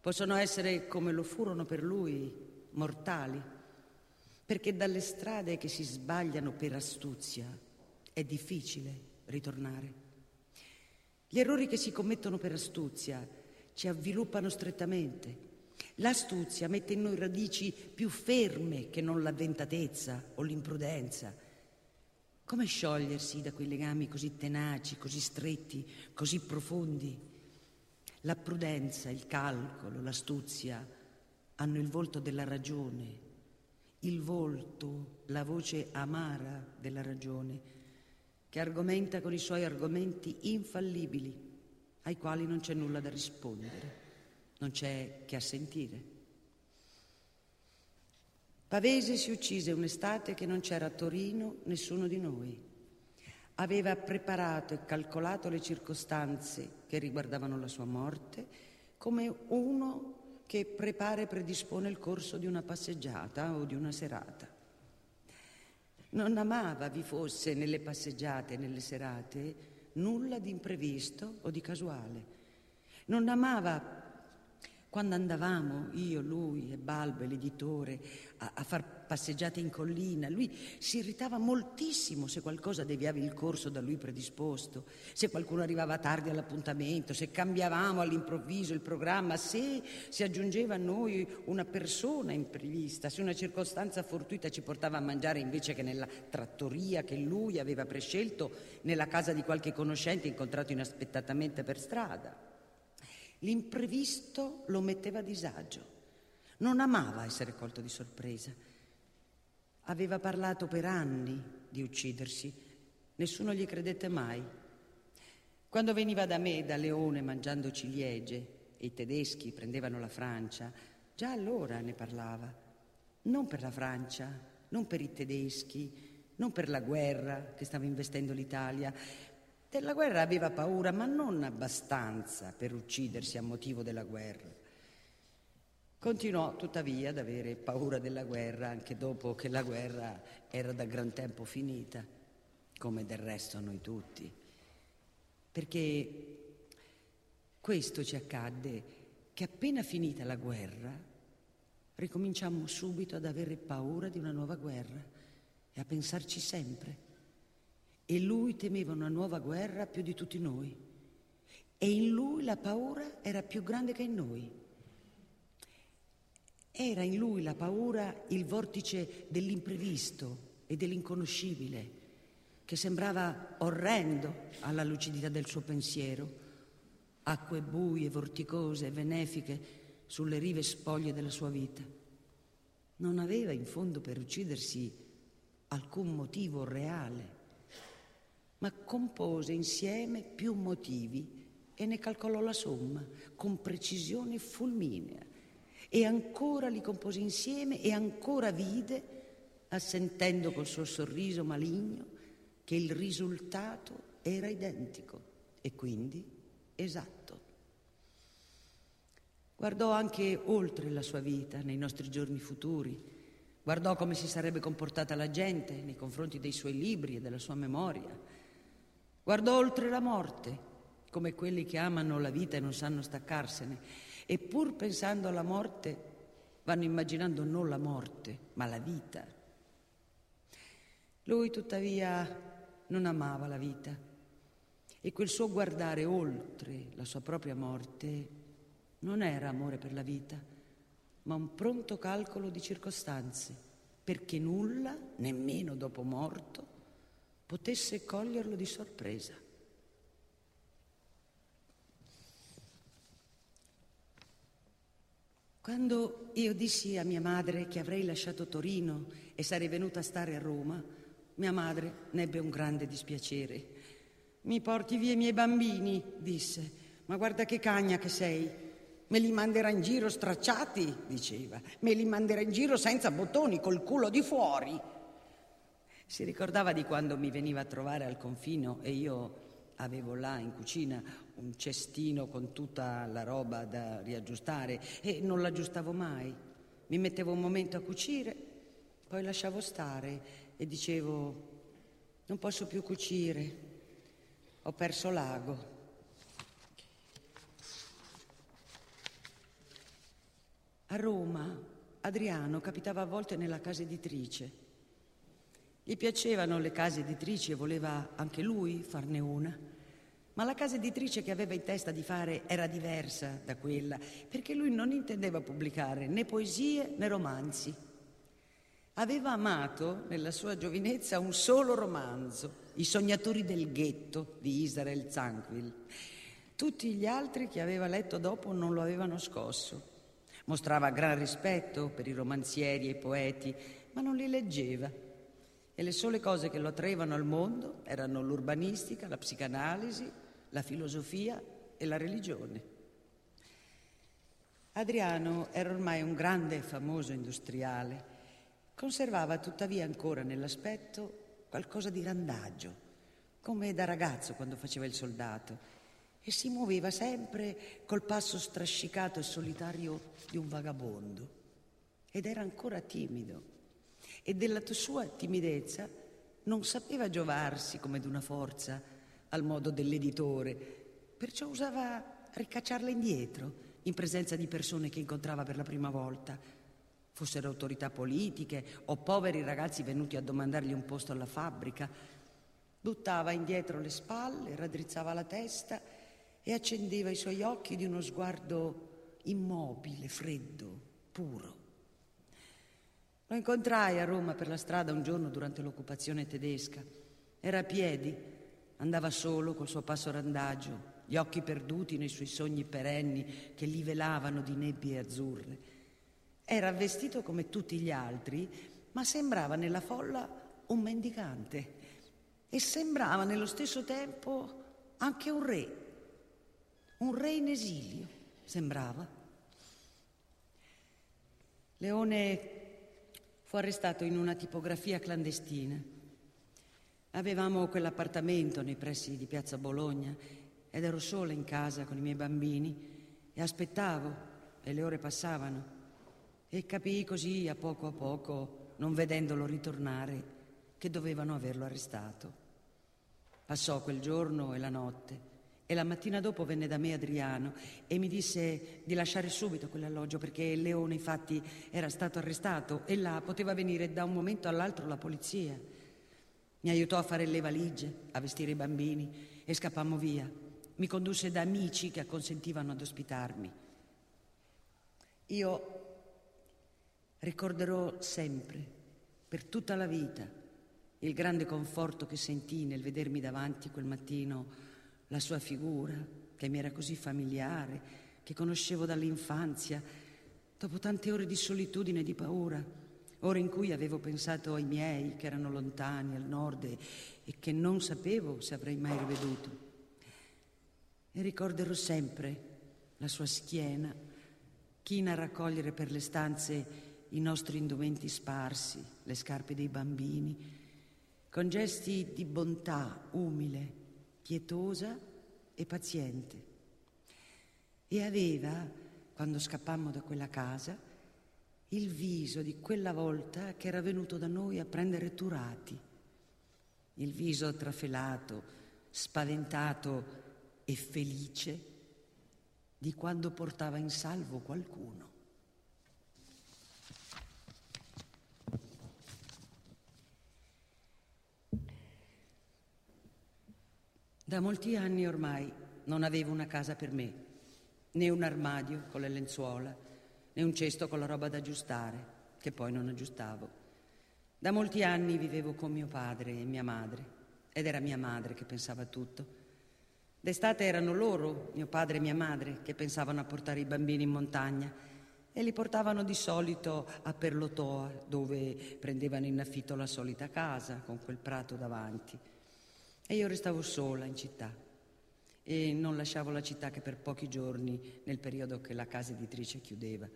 Possono essere, come lo furono per lui, mortali, perché dalle strade che si sbagliano per astuzia è difficile ritornare. Gli errori che si commettono per astuzia ci avviluppano strettamente L'astuzia mette in noi radici più ferme che non l'avventatezza o l'imprudenza. Come sciogliersi da quei legami così tenaci, così stretti, così profondi? La prudenza, il calcolo, l'astuzia hanno il volto della ragione, il volto, la voce amara della ragione, che argomenta con i suoi argomenti infallibili, ai quali non c'è nulla da rispondere non c'è che assentire. Pavese si uccise un'estate che non c'era a Torino nessuno di noi. Aveva preparato e calcolato le circostanze che riguardavano la sua morte come uno che prepara e predispone il corso di una passeggiata o di una serata. Non amava vi fosse nelle passeggiate e nelle serate nulla di imprevisto o di casuale. Non amava quando andavamo, io, lui e Balbe, l'editore, a, a far passeggiate in collina, lui si irritava moltissimo se qualcosa deviava il corso da lui predisposto, se qualcuno arrivava tardi all'appuntamento, se cambiavamo all'improvviso il programma, se si aggiungeva a noi una persona imprevista, se una circostanza fortuita ci portava a mangiare invece che nella trattoria che lui aveva prescelto, nella casa di qualche conoscente incontrato inaspettatamente per strada. L'imprevisto lo metteva a disagio. Non amava essere colto di sorpresa. Aveva parlato per anni di uccidersi. Nessuno gli credette mai. Quando veniva da me, da Leone, mangiando ciliegie, e i tedeschi prendevano la Francia, già allora ne parlava. Non per la Francia, non per i tedeschi, non per la guerra che stava investendo l'Italia, della guerra aveva paura, ma non abbastanza per uccidersi a motivo della guerra. Continuò tuttavia ad avere paura della guerra anche dopo che la guerra era da gran tempo finita, come del resto noi tutti. Perché questo ci accadde che appena finita la guerra ricominciammo subito ad avere paura di una nuova guerra e a pensarci sempre e lui temeva una nuova guerra più di tutti noi. E in lui la paura era più grande che in noi. Era in lui la paura il vortice dell'imprevisto e dell'inconoscibile, che sembrava orrendo alla lucidità del suo pensiero, acque buie, vorticose e benefiche sulle rive spoglie della sua vita. Non aveva in fondo per uccidersi alcun motivo reale ma compose insieme più motivi e ne calcolò la somma con precisione fulminea e ancora li compose insieme e ancora vide, assentendo col suo sorriso maligno, che il risultato era identico e quindi esatto. Guardò anche oltre la sua vita, nei nostri giorni futuri, guardò come si sarebbe comportata la gente nei confronti dei suoi libri e della sua memoria, guardò oltre la morte, come quelli che amano la vita e non sanno staccarsene e pur pensando alla morte vanno immaginando non la morte, ma la vita. Lui tuttavia non amava la vita e quel suo guardare oltre la sua propria morte non era amore per la vita, ma un pronto calcolo di circostanze, perché nulla, nemmeno dopo morto, potesse coglierlo di sorpresa. Quando io dissi a mia madre che avrei lasciato Torino e sarei venuta a stare a Roma, mia madre nebbe un grande dispiacere. Mi porti via i miei bambini, disse. Ma guarda che cagna che sei. Me li manderà in giro stracciati, diceva. Me li manderà in giro senza bottoni, col culo di fuori. Si ricordava di quando mi veniva a trovare al confino e io avevo là in cucina un cestino con tutta la roba da riaggiustare e non l'aggiustavo mai. Mi mettevo un momento a cucire, poi lasciavo stare e dicevo non posso più cucire, ho perso l'ago. A Roma Adriano capitava a volte nella casa editrice. Gli piacevano le case editrici e voleva anche lui farne una. Ma la casa editrice che aveva in testa di fare era diversa da quella, perché lui non intendeva pubblicare né poesie né romanzi. Aveva amato nella sua giovinezza un solo romanzo, I sognatori del ghetto di Israel Zanquil. Tutti gli altri che aveva letto dopo non lo avevano scosso. Mostrava gran rispetto per i romanzieri e i poeti, ma non li leggeva. E le sole cose che lo attraevano al mondo erano l'urbanistica, la psicanalisi, la filosofia e la religione. Adriano era ormai un grande e famoso industriale, conservava tuttavia ancora nell'aspetto qualcosa di randagio, come da ragazzo quando faceva il soldato, e si muoveva sempre col passo strascicato e solitario di un vagabondo. Ed era ancora timido, e della sua timidezza non sapeva giovarsi come d'una forza al modo dell'editore, perciò usava ricacciarla indietro in presenza di persone che incontrava per la prima volta, fossero autorità politiche o poveri ragazzi venuti a domandargli un posto alla fabbrica. Buttava indietro le spalle, raddrizzava la testa e accendeva i suoi occhi di uno sguardo immobile, freddo, puro. Lo incontrai a Roma per la strada un giorno durante l'occupazione tedesca. Era a piedi Andava solo col suo passo randagio, gli occhi perduti nei suoi sogni perenni che li velavano di nebbie azzurre. Era vestito come tutti gli altri, ma sembrava nella folla un mendicante e sembrava nello stesso tempo anche un re, un re in esilio, sembrava. Leone fu arrestato in una tipografia clandestina. Avevamo quell'appartamento nei pressi di Piazza Bologna ed ero sola in casa con i miei bambini e aspettavo e le ore passavano. E capii così a poco a poco, non vedendolo ritornare, che dovevano averlo arrestato. Passò quel giorno e la notte e la mattina dopo venne da me Adriano e mi disse di lasciare subito quell'alloggio perché leone infatti era stato arrestato e là poteva venire da un momento all'altro la polizia. Mi aiutò a fare le valigie, a vestire i bambini e scappammo via. Mi condusse da amici che acconsentivano ad ospitarmi. Io ricorderò sempre, per tutta la vita, il grande conforto che sentii nel vedermi davanti quel mattino la sua figura, che mi era così familiare, che conoscevo dall'infanzia, dopo tante ore di solitudine e di paura ore in cui avevo pensato ai miei che erano lontani al nord e, e che non sapevo se avrei mai riveduto. E ricorderò sempre la sua schiena, china a raccogliere per le stanze i nostri indumenti sparsi, le scarpe dei bambini, con gesti di bontà umile, pietosa e paziente. E aveva, quando scappammo da quella casa, il viso di quella volta che era venuto da noi a prendere Turati, il viso trafelato, spaventato e felice di quando portava in salvo qualcuno. Da molti anni ormai non avevo una casa per me, né un armadio con le lenzuola, né un cesto con la roba da aggiustare, che poi non aggiustavo. Da molti anni vivevo con mio padre e mia madre, ed era mia madre che pensava a tutto. D'estate erano loro, mio padre e mia madre, che pensavano a portare i bambini in montagna e li portavano di solito a Perlotoa, dove prendevano in affitto la solita casa con quel prato davanti. E io restavo sola in città e non lasciavo la città che per pochi giorni nel periodo che la casa editrice chiudeva.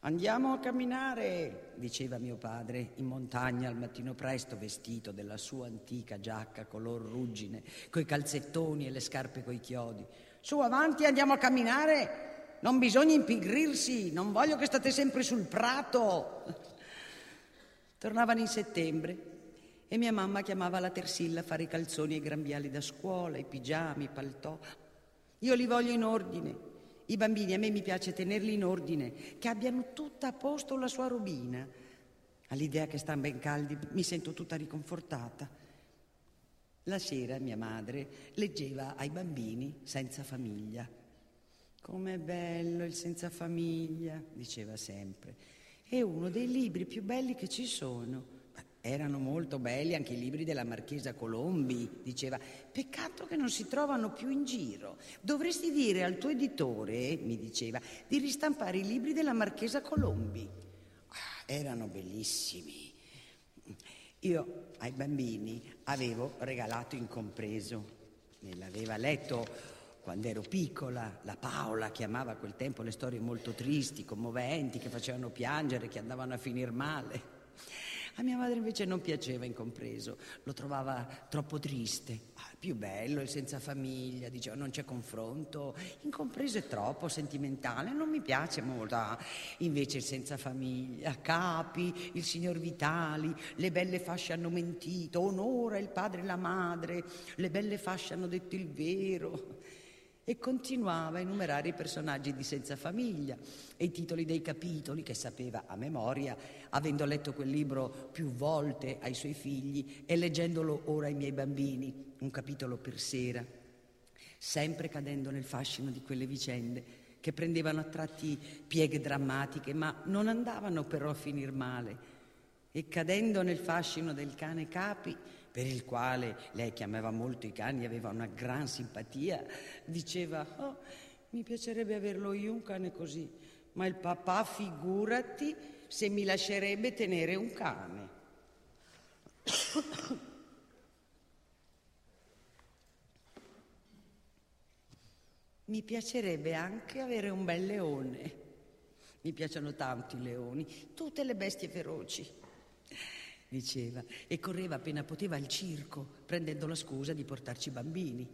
Andiamo a camminare, diceva mio padre, in montagna al mattino presto, vestito della sua antica giacca color ruggine, coi calzettoni e le scarpe coi chiodi. Su avanti, andiamo a camminare. Non bisogna impigrirsi, non voglio che state sempre sul prato. Tornavano in settembre e mia mamma chiamava la Tersilla a fare i calzoni e i grembiali da scuola, i pigiami, i paltò. Io li voglio in ordine. I bambini a me mi piace tenerli in ordine, che abbiano tutta a posto la sua robina. All'idea che stanno ben caldi mi sento tutta riconfortata. La sera mia madre leggeva ai bambini senza famiglia. Com'è bello il senza famiglia, diceva sempre. È uno dei libri più belli che ci sono. Erano molto belli anche i libri della Marchesa Colombi, diceva. Peccato che non si trovano più in giro. Dovresti dire al tuo editore, mi diceva, di ristampare i libri della Marchesa Colombi. Ah, erano bellissimi. Io ai bambini avevo regalato incompreso. Me l'aveva letto quando ero piccola, la Paola chiamava a quel tempo le storie molto tristi, commoventi, che facevano piangere, che andavano a finire male. A mia madre invece non piaceva incompreso, lo trovava troppo triste. Ah, più bello il senza famiglia, diceva non c'è confronto. Incompreso è troppo sentimentale, non mi piace molto. Ah, invece il senza famiglia, capi, il signor Vitali, le belle fasce hanno mentito, onora il padre e la madre, le belle fasce hanno detto il vero e continuava a enumerare i personaggi di Senza famiglia e i titoli dei capitoli che sapeva a memoria, avendo letto quel libro più volte ai suoi figli e leggendolo ora ai miei bambini, un capitolo per sera, sempre cadendo nel fascino di quelle vicende che prendevano a tratti pieghe drammatiche, ma non andavano però a finir male. E cadendo nel fascino del cane Capi, per il quale lei che amava molto i cani e aveva una gran simpatia, diceva, oh, mi piacerebbe averlo io un cane così, ma il papà figurati se mi lascerebbe tenere un cane. Mi piacerebbe anche avere un bel leone. Mi piacciono tanto i leoni, tutte le bestie feroci diceva, e correva appena poteva al circo, prendendo la scusa di portarci i bambini.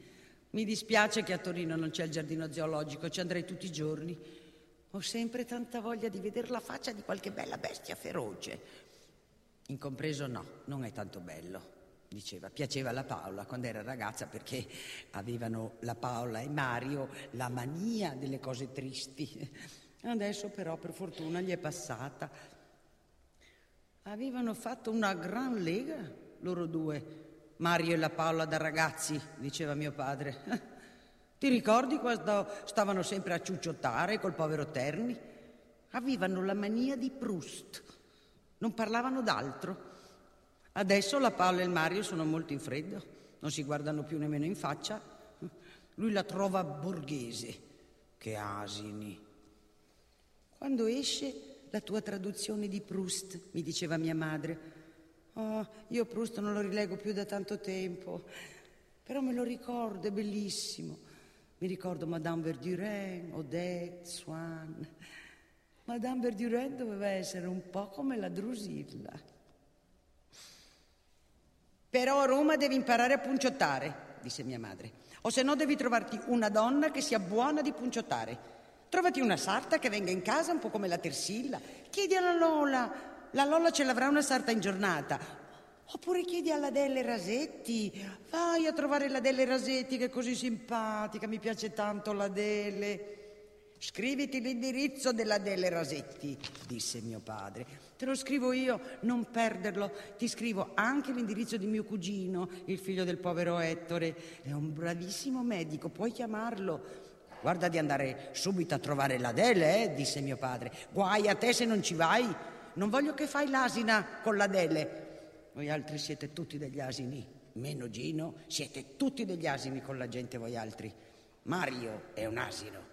Mi dispiace che a Torino non c'è il giardino zoologico, ci andrei tutti i giorni. Ho sempre tanta voglia di vedere la faccia di qualche bella bestia feroce. Incompreso no, non è tanto bello, diceva. Piaceva alla Paola quando era ragazza perché avevano la Paola e Mario la mania delle cose tristi. Adesso però per fortuna gli è passata Avevano fatto una gran lega, loro due, Mario e la Paola da ragazzi, diceva mio padre. Ti ricordi quando stavano sempre a ciucciottare col povero Terni? Avevano la mania di Proust, non parlavano d'altro. Adesso la Paola e il Mario sono molto in freddo, non si guardano più nemmeno in faccia. Lui la trova borghese, che asini. Quando esce la tua traduzione di Proust, mi diceva mia madre. Oh, io Proust non lo rilego più da tanto tempo, però me lo ricordo, è bellissimo. Mi ricordo Madame Verdurin, Odette, Swann. Madame Verdurin doveva essere un po' come la Drusilla. Però a Roma devi imparare a punciottare, disse mia madre. O se no devi trovarti una donna che sia buona di punciottare. Trovati una sarta che venga in casa un po' come la Tersilla. Chiedi alla Lola. La Lola ce l'avrà una sarta in giornata. Oppure chiedi alla Delle Rasetti. Vai a trovare la Delle Rasetti che è così simpatica. Mi piace tanto la Delle. Scriviti l'indirizzo della Delle Rasetti, disse mio padre. Te lo scrivo io, non perderlo. Ti scrivo anche l'indirizzo di mio cugino, il figlio del povero Ettore. È un bravissimo medico, puoi chiamarlo. Guarda di andare subito a trovare l'Adele, eh, disse mio padre. Guai a te se non ci vai. Non voglio che fai l'asina con l'Adele. Voi altri siete tutti degli asini, meno Gino, siete tutti degli asini con la gente voi altri. Mario è un asino.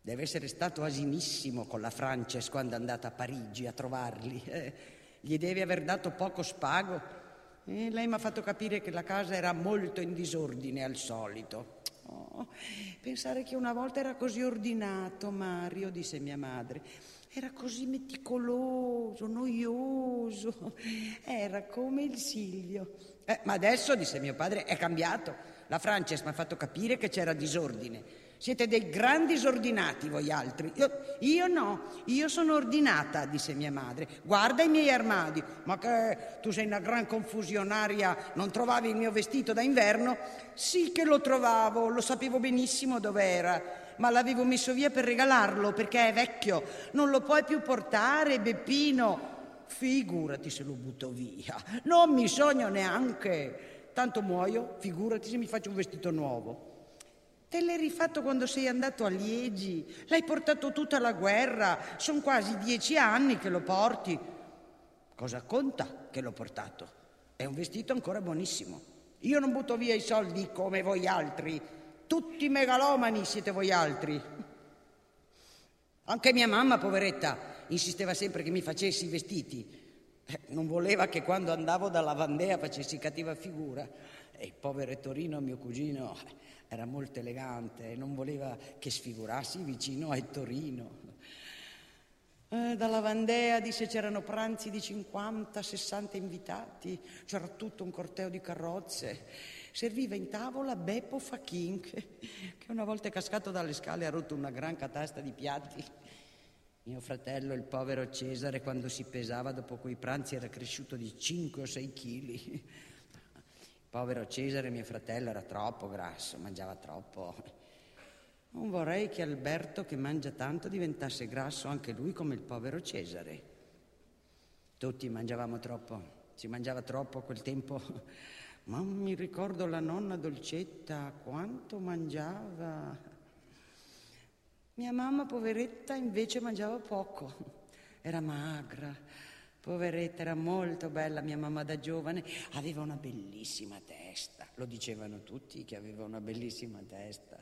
Deve essere stato asinissimo con la Frances quando è andata a Parigi a trovarli. Eh, gli devi aver dato poco spago. E lei mi ha fatto capire che la casa era molto in disordine al solito. Oh, pensare che una volta era così ordinato, Mario, disse mia madre. Era così meticoloso, noioso. Era come il Silvio. Eh, ma adesso, disse mio padre, è cambiato. La Frances mi ha fatto capire che c'era disordine. Siete dei grandi disordinati voi altri. Io, io, no, io sono ordinata, disse mia madre. Guarda i miei armadi. Ma che tu sei una gran confusionaria, non trovavi il mio vestito da inverno? Sì che lo trovavo, lo sapevo benissimo dov'era, ma l'avevo messo via per regalarlo perché è vecchio. Non lo puoi più portare, Beppino. Figurati se lo butto via. Non mi sogno neanche. Tanto muoio, figurati se mi faccio un vestito nuovo. Te l'hai rifatto quando sei andato a Liegi, l'hai portato tutta la guerra, sono quasi dieci anni che lo porti. Cosa conta che l'ho portato? È un vestito ancora buonissimo. Io non butto via i soldi come voi altri. Tutti megalomani siete voi altri. Anche mia mamma, poveretta, insisteva sempre che mi facessi i vestiti. Eh, non voleva che quando andavo dalla Vandea facessi cattiva figura. E il povero Torino, mio cugino, era molto elegante e non voleva che sfigurassi vicino a Ettorino. Eh, dalla Vandea disse c'erano pranzi di 50, 60 invitati, c'era tutto un corteo di carrozze. Serviva in tavola Beppo Fachin, che, una volta cascato dalle scale ha rotto una gran catasta di piatti. Mio fratello, il povero Cesare, quando si pesava dopo quei pranzi era cresciuto di 5 o 6 chili. Povero Cesare, mio fratello, era troppo grasso, mangiava troppo. Non vorrei che Alberto, che mangia tanto, diventasse grasso anche lui come il povero Cesare. Tutti mangiavamo troppo, si mangiava troppo a quel tempo. Ma mi ricordo la nonna Dolcetta, quanto mangiava. Mia mamma, poveretta, invece mangiava poco. Era magra, Poveretta, era molto bella mia mamma da giovane, aveva una bellissima testa, lo dicevano tutti che aveva una bellissima testa.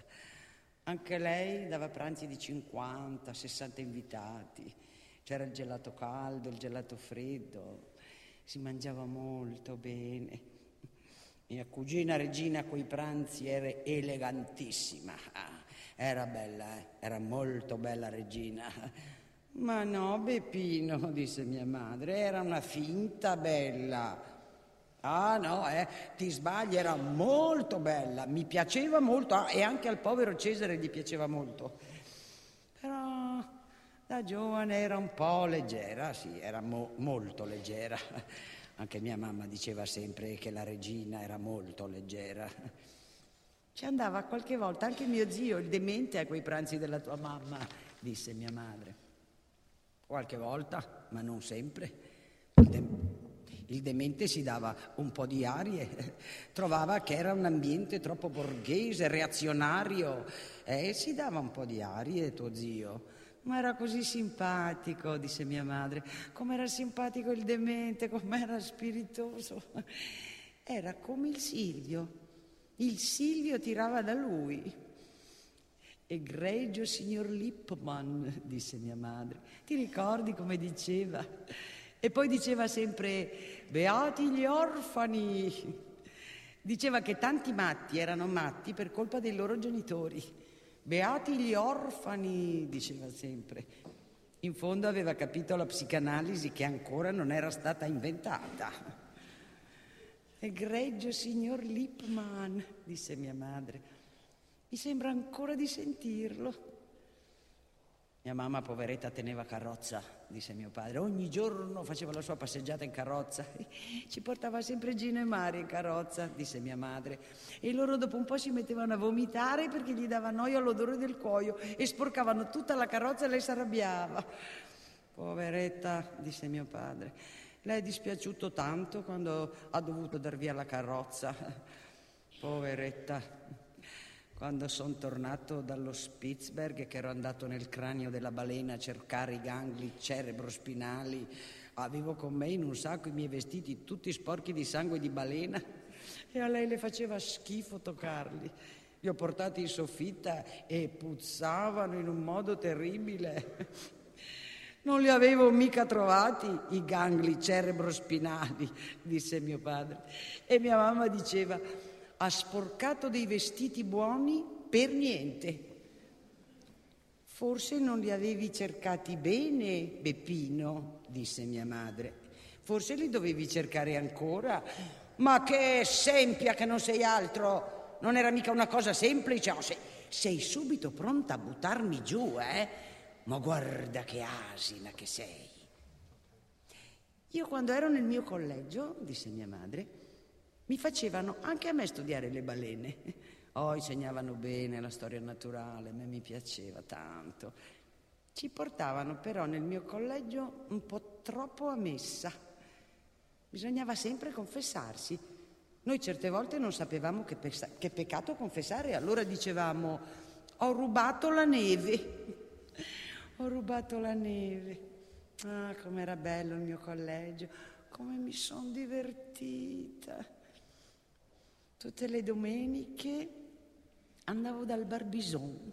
Anche lei dava pranzi di 50, 60 invitati, c'era il gelato caldo, il gelato freddo, si mangiava molto bene. Mia cugina Regina quei pranzi era elegantissima, ah, era bella, eh? era molto bella Regina ma no, Beppino, disse mia madre, era una finta bella. Ah no, eh, ti sbagli, era molto bella, mi piaceva molto ah, e anche al povero Cesare gli piaceva molto. Però da giovane era un po' leggera, sì, era mo- molto leggera. Anche mia mamma diceva sempre che la regina era molto leggera. Ci andava qualche volta anche mio zio, il demente, a quei pranzi della tua mamma, disse mia madre. Qualche volta, ma non sempre. Il, de- il demente si dava un po' di arie, trovava che era un ambiente troppo borghese, reazionario, e si dava un po' di arie, tuo zio. Ma era così simpatico, disse mia madre. Com'era simpatico il demente, com'era spiritoso. Era come il Silvio. Il Silvio tirava da lui. Egregio signor Lippmann, disse mia madre, ti ricordi come diceva? E poi diceva sempre, beati gli orfani. Diceva che tanti matti erano matti per colpa dei loro genitori. Beati gli orfani, diceva sempre. In fondo aveva capito la psicanalisi che ancora non era stata inventata. Egregio signor Lippmann, disse mia madre, mi sembra ancora di sentirlo. Mia mamma, poveretta, teneva carrozza, disse mio padre. Ogni giorno faceva la sua passeggiata in carrozza. Ci portava sempre Gino e Mario in carrozza, disse mia madre. E loro dopo un po' si mettevano a vomitare perché gli dava noia l'odore del cuoio e sporcavano tutta la carrozza e lei si arrabbiava. Poveretta, disse mio padre. Lei è dispiaciuto tanto quando ha dovuto dar via la carrozza. Poveretta. Quando sono tornato dallo Spitzberg, che ero andato nel cranio della balena a cercare i gangli cerebrospinali, avevo con me in un sacco i miei vestiti tutti sporchi di sangue di balena e a lei le faceva schifo toccarli. Li ho portati in soffitta e puzzavano in un modo terribile. Non li avevo mica trovati i gangli cerebrospinali, disse mio padre. E mia mamma diceva ha sporcato dei vestiti buoni per niente. Forse non li avevi cercati bene, Beppino, disse mia madre. Forse li dovevi cercare ancora. Ma che sempia che non sei altro! Non era mica una cosa semplice. Oh, sei, sei subito pronta a buttarmi giù, eh? Ma guarda che asina che sei. Io quando ero nel mio collegio, disse mia madre, mi facevano anche a me studiare le balene. Oh, insegnavano bene la storia naturale, a me mi piaceva tanto. Ci portavano però nel mio collegio un po' troppo a messa. Bisognava sempre confessarsi. Noi certe volte non sapevamo che, pesa- che peccato confessare, allora dicevamo ho rubato la neve. ho rubato la neve. Ah, com'era bello il mio collegio, come mi sono divertita. Tutte le domeniche andavo dal Barbison.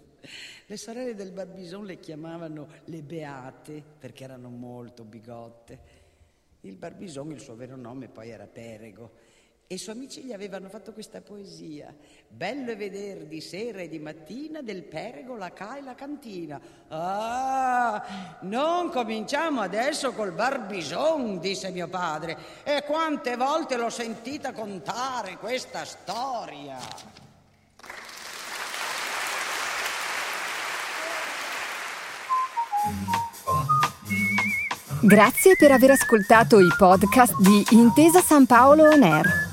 Le sorelle del Barbison le chiamavano le Beate perché erano molto bigotte. Il Barbison, il suo vero nome, poi era Perego. E i suoi amici gli avevano fatto questa poesia. Bello è vedere di sera e di mattina del perego la ca e la cantina. Ah, non cominciamo adesso col barbison, disse mio padre. E quante volte l'ho sentita contare questa storia. Grazie per aver ascoltato i podcast di Intesa San Paolo On Air.